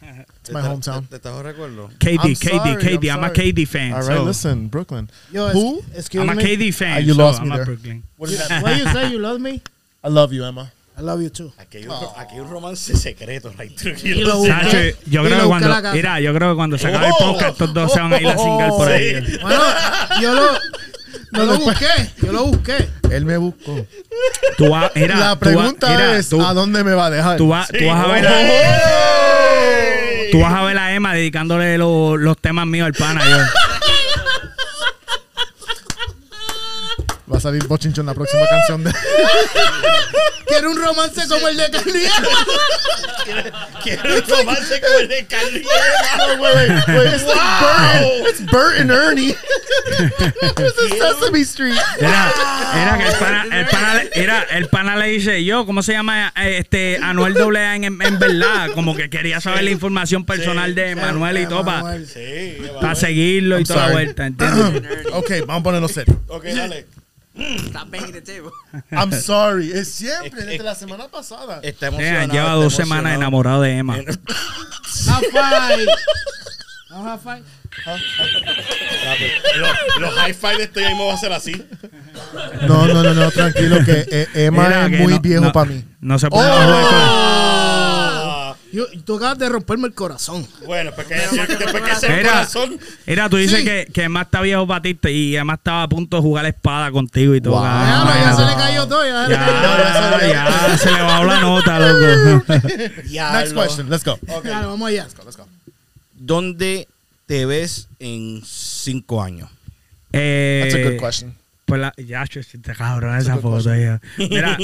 (laughs) It's my ¿Te- hometown. ¿Te, estás recuerdo? KD, I'm KD, sorry, KD, I'm, I'm a. KD fan. All right, so- listen, Brooklyn. Yo, Who? es- excuse I'm a me. KD fan. Ah, you so lost me I'm a there. Brooklyn. What is that? What you say? You love me? I love you, Emma. I love you too. Aquí hay un, aquí hay un romance secreto, right? Y lo yo Y creo lo cuando, mira, yo creo que cuando se acabe el Oh. podcast, estos dos se van a ir a single por ahí. Bueno, yo lo, yo lo busqué. Yo lo busqué. Él me buscó. Tú vas, mira, La tú pregunta mira, es, tú, ¿a dónde me va a dejar? tú vas, tú vas a ver a, tú vas a ver a Emma dedicándole lo- los temas míos al pana. Yo. Va a salir Bochincho en la próxima canción de... (laughs) Quiero un romance como el de Carly. Quiero un romance como el de wait. It's, like Bert, it's Bert and Ernie. It's the Sesame Street. Era, era que el pana, el pana, le- era, el pana le dice, yo, ¿cómo se llama eh, este Anuel AA en, en verdad? Como que quería saber la información personal de Manuel y todo para seguirlo y toda la vuelta, ¿entiendes? (clears throat) ok, vamos a ponerlo serio. Ok, dale. Stop banging the table. I'm sorry. Es siempre, Es- desde es- la semana pasada. Está emocionado. lleva está dos semanas enamorado de Emma. High (laughs) five. No, high five. Los, los high five de este mismo va a ser así. No, no, no, no, tranquilo, que eh, Emma Mira, es que muy no- viejo no- para mí. No se puede jugar con- Ah, Yo, tú acabas de romperme el corazón. bueno, pues que después que Mira, corazón. mira, tú dices Sí. que, que Emma está viejo ti y Emma estaba a punto de jugar espada contigo y todo. Wow. cabrón. Déjalo, ya se le cayó todo. Ya, se le. Ya, ya, se le bajó la nota, (laughs) loco. Next Diablo. question, let's go. Dale, vamos allá. Let's go. ¿Dónde te ves en cinco años? Eh, That's a good question. Pues la, ya, te cabrón esa foto. ya. (laughs) Mira,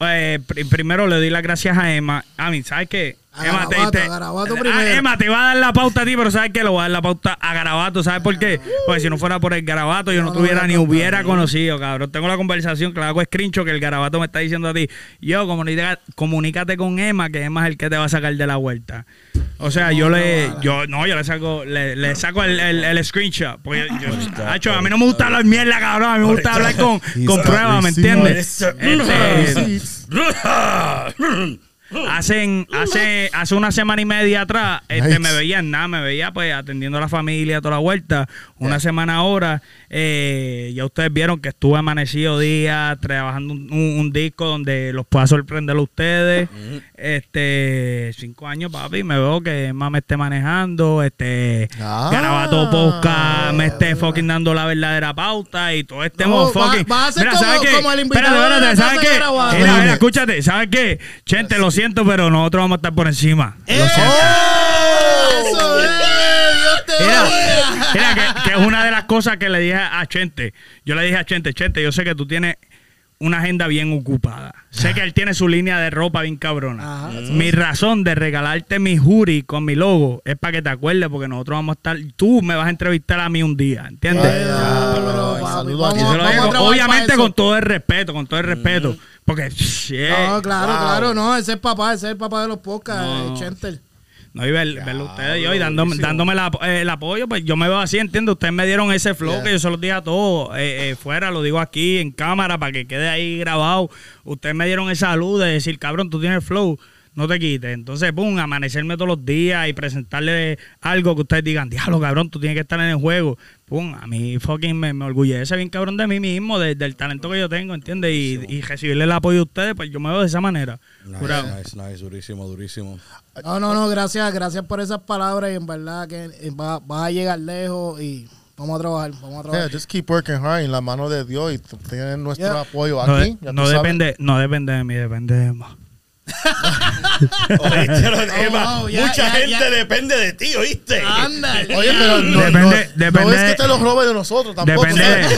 eh, pri- primero le doy las gracias a Emma. A mí, ¿sabes qué? A Emma, Garabato, a. Emma, te iba a dar la pauta a ti, pero ¿sabes qué? Le voy a dar la pauta a Garabato. ¿Sabes por qué? Porque si no fuera por el Garabato, yo no, tuviera ni hubiera conocido, cabrón. Tengo la conversación que la hago screenshot que el Garabato me está diciendo a ti. Yo, comunica- comunícate con Emma, que Emma es el que te va a sacar de la vuelta. O sea, yo le, yo, no, yo le saco, le, le saco el, el, el screenshot. Porque yo, Hacho, a mí no me gusta hablar mierda, cabrón. A mí me gusta hablar con, con pruebas, ¿me entiendes? Este, Hacen, hace, hace una semana y media atrás, este, Nice. me veían nada, me veía pues atendiendo a la familia toda la vuelta. Una semana ahora, eh, ya ustedes vieron que estuve amanecido día trabajando un, un- un disco donde los pueda sorprender a ustedes. Este, cinco años, papi, me veo que más me esté manejando, este, Ah. Garabato Posca me esté fucking dando la verdadera pauta y todo estemos No, fucking. va a ser como- ¿sabes como el invitado espérate, ¿sabes qué? Mira, mira, escúchate, ¿sabes qué? Chente, lo siento, pero nosotros vamos a estar por encima. ¡Eh! Lo siento. Eso es. Dios te Mira, que, que es una de las cosas que le dije a Chente. Yo le dije a Chente, Chente, yo sé que tú tienes una agenda bien ocupada. Sé que él tiene su línea de ropa bien cabrona. Ajá. Mi razón de regalarte mi jury con mi logo es para que te acuerdes, porque nosotros vamos a estar. Tú me vas a entrevistar a mí un día, ¿entiendes? Obviamente con todo el respeto, con todo el respeto. Porque, shit, No, claro, Wow. claro, no, ese es papá, ese es el papá de los podcasts, No. Chenter. No, y ver, verlo ustedes y hoy dándome, dándome la- eh, el apoyo, pues yo me veo así, entiendo. Ustedes me dieron ese flow Yeah. que yo se los dije a todos eh, eh, fuera, lo digo aquí en cámara para que quede ahí grabado. Ustedes me dieron esa luz de decir, cabrón, tú tienes flow, no te quites. Entonces, pum, amanecerme todos los días y presentarle algo que ustedes digan, diablo, cabrón, tú tienes que estar en el juego. Pum, a mí fucking me, me orgullece bien cabrón de mí mismo, de- del talento que yo tengo, ¿entiendes? Y, y recibirle el apoyo de ustedes, pues yo me veo de esa manera. Jurado. Nice, nice, nice, durísimo, durísimo. No, no, no, gracias, gracias por esas palabras y en verdad que eh, va- vas a llegar lejos y vamos a trabajar, vamos a Yeah, trabajar. just keep working hard en la mano de Dios y tienen nuestro Yeah. apoyo No, aquí. de- no sabes. depende, no depende de mí, depende de más. (laughs) Oíste, wow, ya, Mucha ya, gente ya. depende de ti, ¿oíste? Anda. Oye, pero no, Depende- no, depende no es de- que te los robes de nosotros tampoco. Depende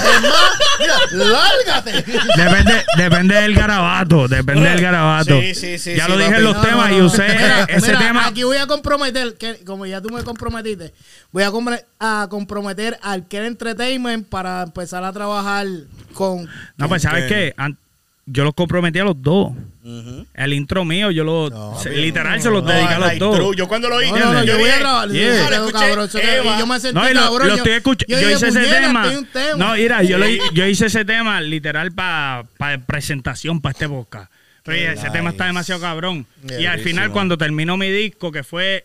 mira, lárgate. Depende, depende del garabato, depende del garabato. Sí, sí, sí, ya sí, lo dije en los No, temas no, y usé Mira, ese mira, tema. Aquí voy a comprometer, que como ya tú me comprometiste, voy a, compre- a comprometer al Ken Entertainment para empezar a trabajar con. No, pues sabes qué, An- yo los comprometí a los dos. El intro mío, yo lo No, se- amigo. literal se los No, dediqué a los like dos. true. Yo cuando lo oí, No, no, no, yo voy a grabar. yeah. yo escuché cabrón, yo me sentí No, y lo, cabrón. lo yo- estoy escuchando. Yo, dije, hice ese "Puñeta, tema. estoy un tema". No, mira, yo, lo- (laughs) yo hice ese tema literal para presentación para este podcast. Pero oye, ese tema está demasiado cabrón. y al final, cuando terminó mi disco, que fue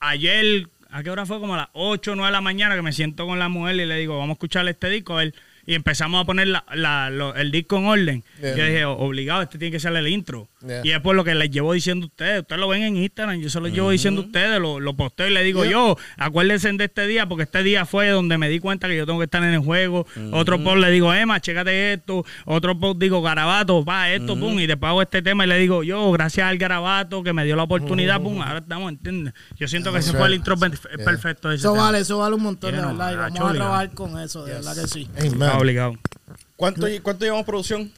ayer, ¿a qué hora fue? Como a las 8 o 9 de la mañana, que me siento con la mujer y le digo, vamos a escuchar este disco. a ver. Y empezamos a poner la- la- lo- el disco en orden. Yeah. Yo dije, obligado, este tiene que ser el intro. Yeah. Y es por lo que les llevo diciendo a ustedes. Ustedes lo ven en Instagram, yo se lo llevo diciendo a ustedes, lo, lo posteo y les digo yo, acuérdense de este día, porque este día fue donde me di cuenta que yo tengo que estar en el juego. Otro post le digo, Emma, chécate esto. Otro post digo, Garabato, va, esto, pum. Y después hago este tema y le digo, yo, gracias al Garabato que me dio la oportunidad, pum, ahora estamos, ¿entiendes? Yo siento que ese fue el intro perfe- perfecto de ese Eso tema. vale, eso vale un montón, de no, verdad. Y vamos a trabajar con eso, de verdad que sí. Ah, obligado. ¿Cuánto, ¿Cuánto llevamos producción?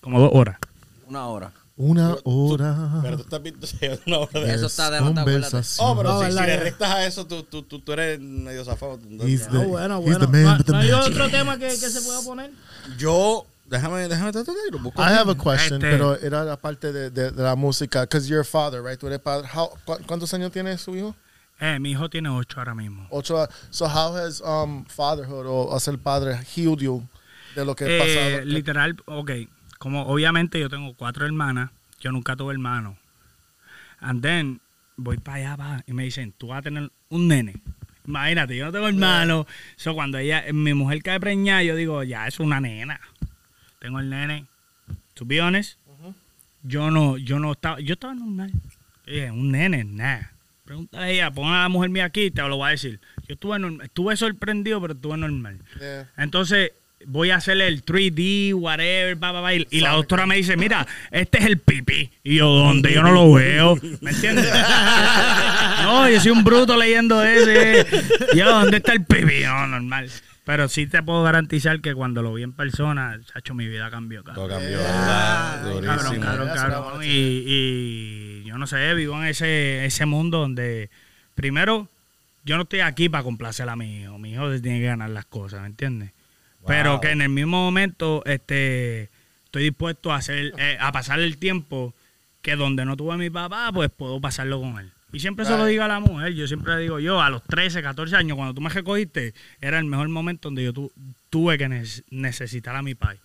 Como dos horas. Una hora. Una hora. Pero tú estás viendo (laughs) una hora de Eso está de. Oh, pero No, si, verdad, si le restas a eso, tú, tú, tú, tú eres medio zafado. He's No, bueno, bueno. man ¿No, hay otro tema que, que se pueda poner? Yo, déjame, déjame tratar de lo busco. I have a question, Este- pero era la parte de, de, de la música. Because you're a father, right? Tú eres padre. How, cu- ¿Cuántos años tiene su hijo? Eh, mi hijo tiene ocho ahora mismo. Ocho. So how has um, fatherhood o ser padre healed you de lo que Eh, ha pasado? literal, ok. Como obviamente yo tengo cuatro hermanas, yo nunca tuve hermanos. And then voy para allá pa, y me dicen, tú vas a tener un nene. Imagínate, yo no tengo hermanos. So, cuando ella, mi mujer cae preñada, yo digo, ya es una nena. Tengo el nene. To be honest, yo no, yo no estaba, yo estaba normal. Dije, un nene, nada. Pregúntale a ella, pon a la mujer mía aquí, te lo voy a decir. Yo estuve, normal, estuve sorprendido, pero estuve normal. Yeah. Entonces, voy a hacerle el 3D, whatever, bla, bla, bla, y, y la doctora me dice, mira, este es el pipí. Y yo, ¿dónde? Yo no lo veo. ¿Me entiendes? (laughs) no, yo soy un bruto leyendo ese. Yo, ¿dónde está el pipí? No, normal. Pero sí te puedo garantizar que cuando lo vi en persona, chacho, mi vida cambió. Todo Cabrón, cambió, ¿verdad? cabrón, cabrón, cabrón. Y, y yo no sé, vivo en ese, ese mundo donde, primero, yo no estoy aquí para complacer a mi hijo. Mi hijo tiene que ganar las cosas, ¿me entiendes? Pero que en el mismo momento este, estoy dispuesto a hacer eh, a pasar el tiempo que donde no tuve a mi papá, pues puedo pasarlo con él. Y siempre se lo Right. digo a la mujer, yo siempre le digo yo, a los 13, 14 años, cuando tú me recogiste, era el mejor momento donde yo tu- tuve que necesitar a mi padre.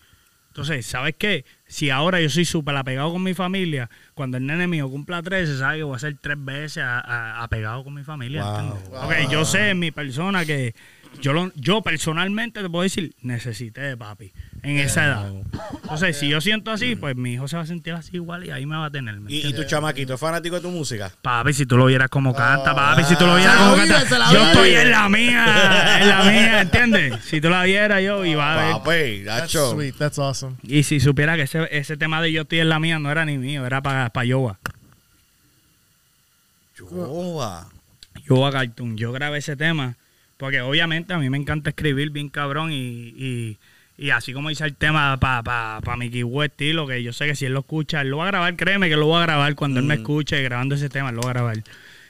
Entonces, ¿sabes qué? Si ahora yo soy súper apegado con mi familia, cuando el nene mío cumpla 13, sabe que voy a ser tres veces a- a- apegado con mi familia. Wow. Ok, yo sé en mi persona que yo, lo, yo personalmente te puedo decir, necesité de papi en esa edad. Entonces, si yo siento así, pues mi hijo se va a sentir así igual y ahí me va a tener. ¿me ¿Y, tu chamaquito es fanático de tu música? Papi, si tú lo vieras como canta, papi, si tú lo vieras como vive, canta, yo vive. estoy en la mía, en la mía, (laughs) ¿entiendes? Si tú la vieras yo iba a ver. Papi, That's sweet. That's awesome. Y si supiera que ese, ese tema de yo estoy en la mía no era ni mío, era para pa Yoba. Yoba. Yoba Cartoon. Yo grabé ese tema porque obviamente a mí me encanta escribir bien cabrón y, y, y así como hice el tema para pa, pa Mickey West estilo, que yo sé que si él lo escucha, él lo va a grabar, créeme que lo va a grabar cuando él me escuche grabando ese tema, él lo va a grabar.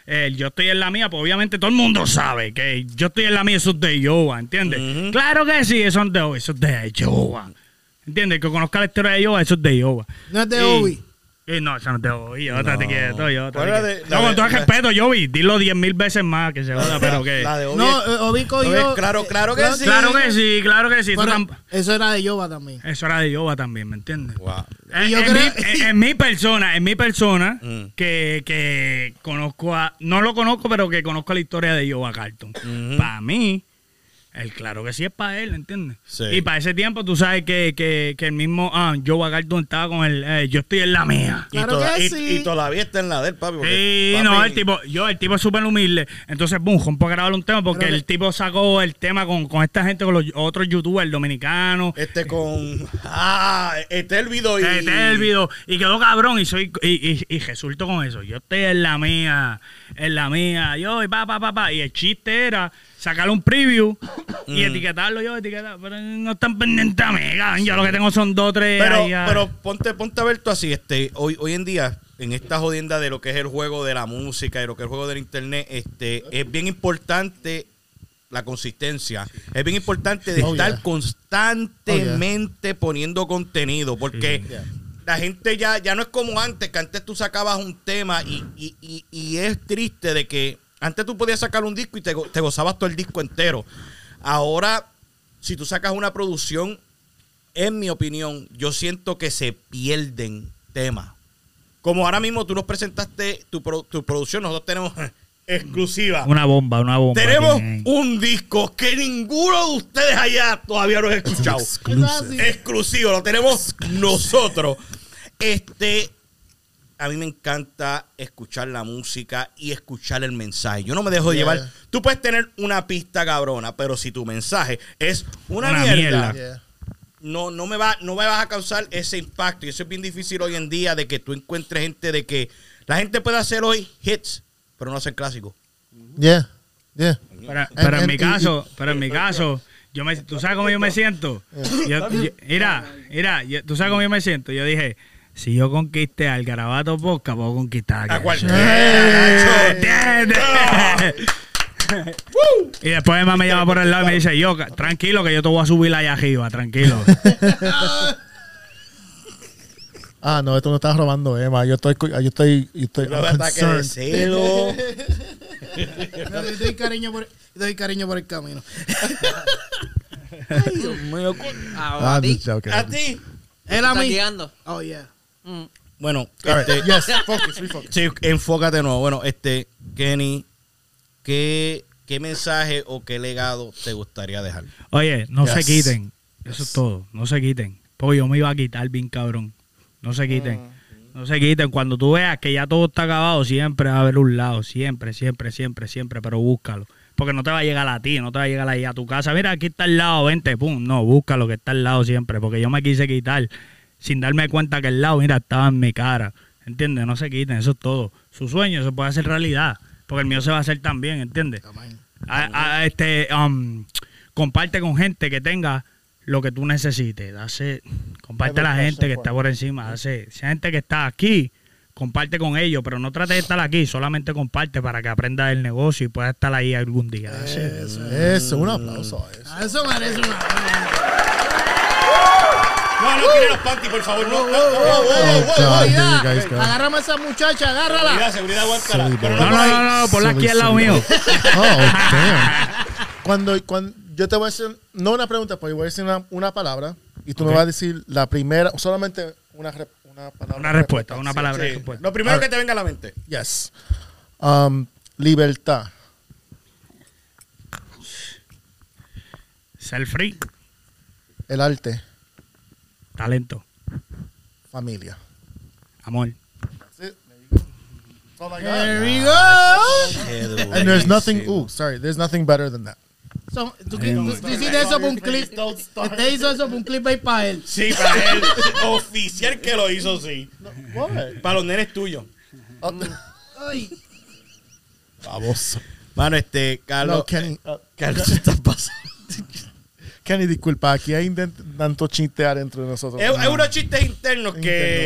Eh, yo estoy en la mía, pues obviamente todo el mundo sabe que yo estoy en la mía, eso es de Yoba, ¿entiendes? Claro que sí, eso es de, eso es de Yoba. ¿Entiendes? El Que conozca la historia de Yoba, eso es de Yoba. No es de Y- Obi. Y no, eso no te oí, yo te quieto, yo ¿Cuál era de- la No, con todo el respeto, yo vi, dilo diez mil veces más que se joda, (laughs) pero que... La de Obi No, eh, Obi cogió. claro, claro que sí. Claro que sí, claro que sí. Eso, Pero tam- eso era de Yoba también. eso era de Yoba también, ¿me entiendes? Wow. En, Y yo en creo- mi, en- en mi persona, en mi persona, Mm. que, que conozco a, no lo conozco, pero que conozco la historia de Yoba Carlton. Ujú. Para mí, El claro que sí es para él, ¿entiendes? Sí. Y para ese tiempo tú sabes que, que, que el mismo ah, Joe Garton estaba con el eh, yo estoy en la mía. Y, Claro toda- que y- sí. y todavía está en la del papi. porque, Sí, papi, no, el tipo, yo, el tipo es súper humilde. Entonces, boom, rompo a grabar un tema porque Pero el tipo sacó el tema con, con esta gente, con los otros youtubers dominicanos. Este con. Ah, este es el video. Y, Este es el video. Y quedó cabrón. Y soy y, y, y resulto con eso. Yo estoy en la mía. En la mía. Yo, y pa, pa, pa, pa. Y el chiste era sacar un preview y etiquetarlo yo, etiquetar. Pero no están pendientes a mí, cabrón. Yo lo que tengo son dos, tres. Pero, ahí, pero ponte, ponte a ver tú así, este, hoy, hoy en día, en esta jodienda de lo que es el juego de la música y lo que es el juego del internet, este, es bien importante la consistencia. Es bien importante de Oh, estar yeah. constantemente poniendo contenido. Porque Yeah. la gente ya, ya no es como antes, que antes tú sacabas un tema y, y- y- y es triste de que antes tú podías sacar un disco y te, go- te gozabas todo el disco entero. Ahora, si tú sacas una producción, en mi opinión, yo siento que se pierden temas. Como ahora mismo tú nos presentaste tu, pro- tu producción, nosotros tenemos (laughs) exclusiva. Una bomba, una bomba. Tenemos ahí. un disco que ninguno de ustedes allá todavía lo ha escuchado. Exclusivo, lo tenemos nosotros. Este, a mí me encanta escuchar la música y escuchar el mensaje. Yo no me dejo Yeah. llevar. Tú puedes tener una pista cabrona, pero si tu mensaje es una, Una mierda, mierda. Yeah. no, no, me va, no me vas a causar ese impacto. Y eso es bien difícil hoy en día de que tú encuentres gente de que la gente puede hacer hoy hits, pero no hacer clásicos. Yeah. Yeah. Pero, pero en mi caso, pero en mi caso, yo me, ¿tú sabes cómo yo me siento? Yo- yo- mira, mira, yo- ¿tú sabes cómo yo me siento? Yo dije, si yo conquisté al Garabato Posca, puedo conquistar A a cualquiera. ¿Entiendes? y después Emma me llama por el lado y me dice, yo, tranquilo que yo te voy a subir allá arriba, tranquilo. (laughs) Ah, no, esto no estás robando, Emma. Yo estoy, yo estoy, yo estoy Un I'm ataque de concerned. celo. (laughs) No, Yo te doy cariño por, doy cariño por el camino. (laughs) Ah, Ah, a ti. A ti. Él a ¿Estás mí. guiando? Oh, yeah. Bueno, All right. este, Yes, focus, refocus. sí, enfócate de nuevo. Bueno, este, Kenny, ¿qué, ¿qué mensaje o qué legado te gustaría dejar? Oye, no se Yes. quiten. Eso es todo. No se quiten. Porque yo me iba a quitar bien cabrón. No se quiten. No se quiten. Cuando tú veas que ya todo está acabado, siempre va a haber un lado. Siempre, siempre, siempre, siempre. Pero búscalo. Porque no te va a llegar a ti, no te va a llegar ahí a tu casa. Mira, aquí está al lado, vente, pum. No, búscalo que está al lado siempre. Porque yo me quise quitar sin darme cuenta que el lado, mira, estaba en mi cara. ¿Entiendes? No se quiten, eso es todo. Su sueño se puede hacer realidad. Porque el mío se va a hacer también, ¿entiendes? A- a- este, um, comparte con gente que tenga lo que tú necesites. Comparte a la gente que está por encima. Si hay gente que está aquí, comparte con ellos, pero no trate de estar aquí, solamente comparte para que aprenda el negocio y pueda estar ahí algún día. It. Eso, un aplauso eso. Eso merece una. No, no quiere los panties, por favor. No, no, no, Oh, agárrame a esa muchacha, agárrala. Seguridad, seguridad, aguántala. Pero No, no, no, no, no, ponla aquí al lado mío. Oh. Cuando, cuando yo te voy a decir, no una pregunta, pero yo voy a decir una, una palabra y tú me vas a decir la primera, solamente una, re- una palabra. Una respuesta, una palabra de Sí. respuesta. Lo primero que te venga a la mente. Yes. Um, libertad. Ser free, El arte. Talento, Familia. amor. That's it. There you go. That's all I got. There we go. And there's nothing, ooh, sorry, there's nothing better than that. So, tú, tú- tú hiciste eso por un clip. Te hizo eso por un clip ahí para él. Sí, para él. (laughs) Oficial que lo hizo, sí. Para los nenes tuyos. Ay. Baboso. Mano, este, Carlos. No, Kenny. uh, Carlos está pasando. Kenny, disculpa, aquí hay tanto chiste adentro de nosotros. Es, es unos chistes internos que.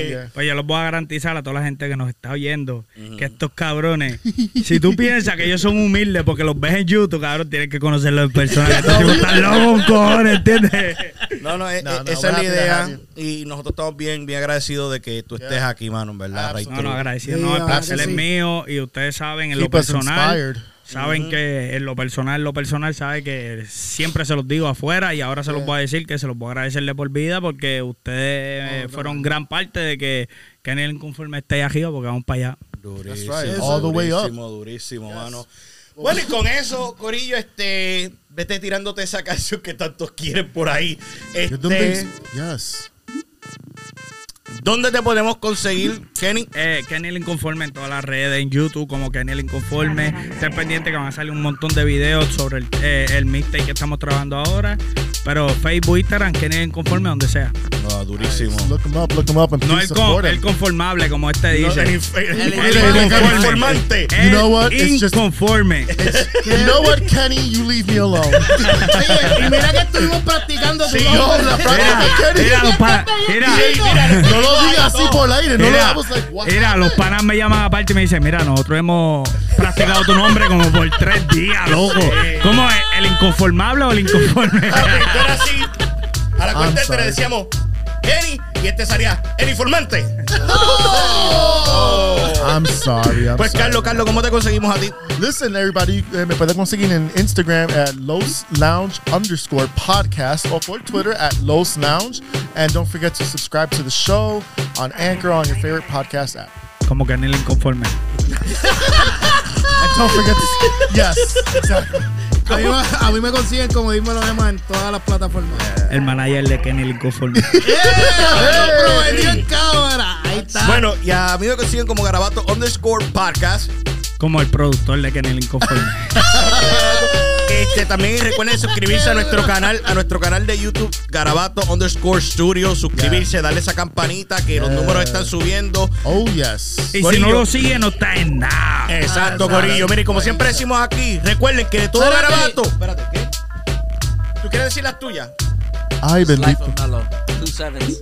Interno, yeah. Pues yo les voy a garantizar a toda la gente que nos está oyendo que estos cabrones, si tú piensas que ellos son humildes porque los ves en YouTube, cabrón, tienes que conocerlos en persona. Estos tipos están locos, cojones, ¿entiendes? No, no, es- No, es- no, esa es la idea. Y nosotros estamos bien, bien agradecidos de que tú estés aquí, mano, en verdad. right No, through. no, agradecido. Sí, No, el ah, placer sí, es mío y ustedes saben, en lo Keep us personal, inspired. Saben que en lo personal, en lo personal, sabe que siempre se los digo afuera y ahora se los voy a decir que se los voy a agradecer de por vida porque ustedes eh, fueron gran parte de que Kenny el Inconforme esté ahí arriba porque vamos para allá. Durísimo. right. All the way up. Durísimo, durísimo, mano. Bueno, y con eso, Corillo, este, vete tirándote esa canción que tantos quieren por ahí. Este? Yes. ¿Dónde te podemos conseguir, Kenny? Eh, Kenny el Inconforme en todas las redes, en YouTube como Kenny el Inconforme. Estén pendientes que van a salir un montón de videos sobre el, eh, el mixtape que estamos trabajando ahora. Pero Facebook, Instagram, Kenny el Inconforme, donde sea. No, durísimo. Look him up, look him up, and No please el, con- support him. el conformable, como este dice. El, El, inf- el- el- el- el- el el- informante. You know what? It's just- inconforme. (laughs) You know what, Kenny? You leave me alone. Oye, (laughs) y mira que estuvimos practicando tu Sí, nombre. no, la práctica, Kenny. Mira, los panas, mira, No lo digas así por el aire. No lo Mira, hagamos like, what? mira, los panas me llaman aparte y me dicen, mira, nosotros hemos practicado tu nombre como por tres días, loco. ¿Cómo es? ¿El inconformable o el inconforme? (laughs) Tú eras así. A la I'm cuenta le sorry. decíamos Kenny y este sería el informante. I'm sorry. I'm Pues sorry. Carlos, Carlos, ¿cómo te conseguimos a ti? Listen, everybody, eh, me pueden conseguir en Instagram at Los Lounge underscore podcast or por Twitter at Los Lounge. And don't forget to subscribe to the show on Anchor on your favorite podcast app. Como que en el inconforme. (laughs) And don't forget to. Yes, exactly. A mí, me- a mí me consiguen como dímelo demás en todas las plataformas. El manager de Kenny el inconforme. Lo (laughs) prometió en cámara. Ahí está. Bueno, y a mí me consiguen como Garabato underscore podcast. Como el productor de Kenny el inconforme. (laughs) Este, también recuerden suscribirse a nuestro canal, a nuestro canal de YouTube, Garabato underscore studio. Suscribirse, darle esa campanita que los números están subiendo. Oh, yes. Y si Corillo. no lo sigue, no está en nada. Exacto, Corillo. Mire, como siempre decimos aquí, recuerden que de todo Espérate. Garabato. Espérate, ¿qué? ¿Tú quieres decir las tuyas? Ay, Life bendito.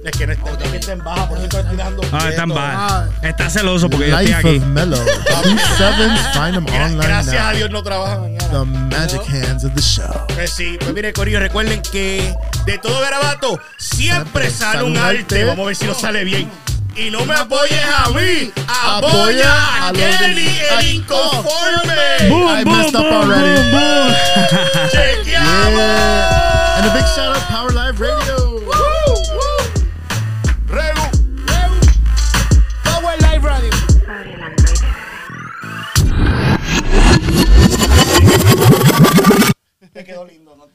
Es que no está, es que está en baja, por eso. Ah, está en baja. Está celoso porque yo estoy Life aquí. of Mellow. (laughs) Two sevens. Find them Gra- online Gracias a now. Dios no trabaja mañana. The magic hands of the show. Pues sí, pues mire, Corillo, recuerden que de todo garabato siempre sale un arte. Vamos a ver si nos sale bien. Y no me apoyes a mí, apoya a a Kenny el inconforme. Boom, I boom, messed up boom, already. boom, boom. (laughs) ¡Chequeamos! Yeah. And a big shout out, Power Live Radio. Woo! Power Live Radio. Quedó lindo, no te...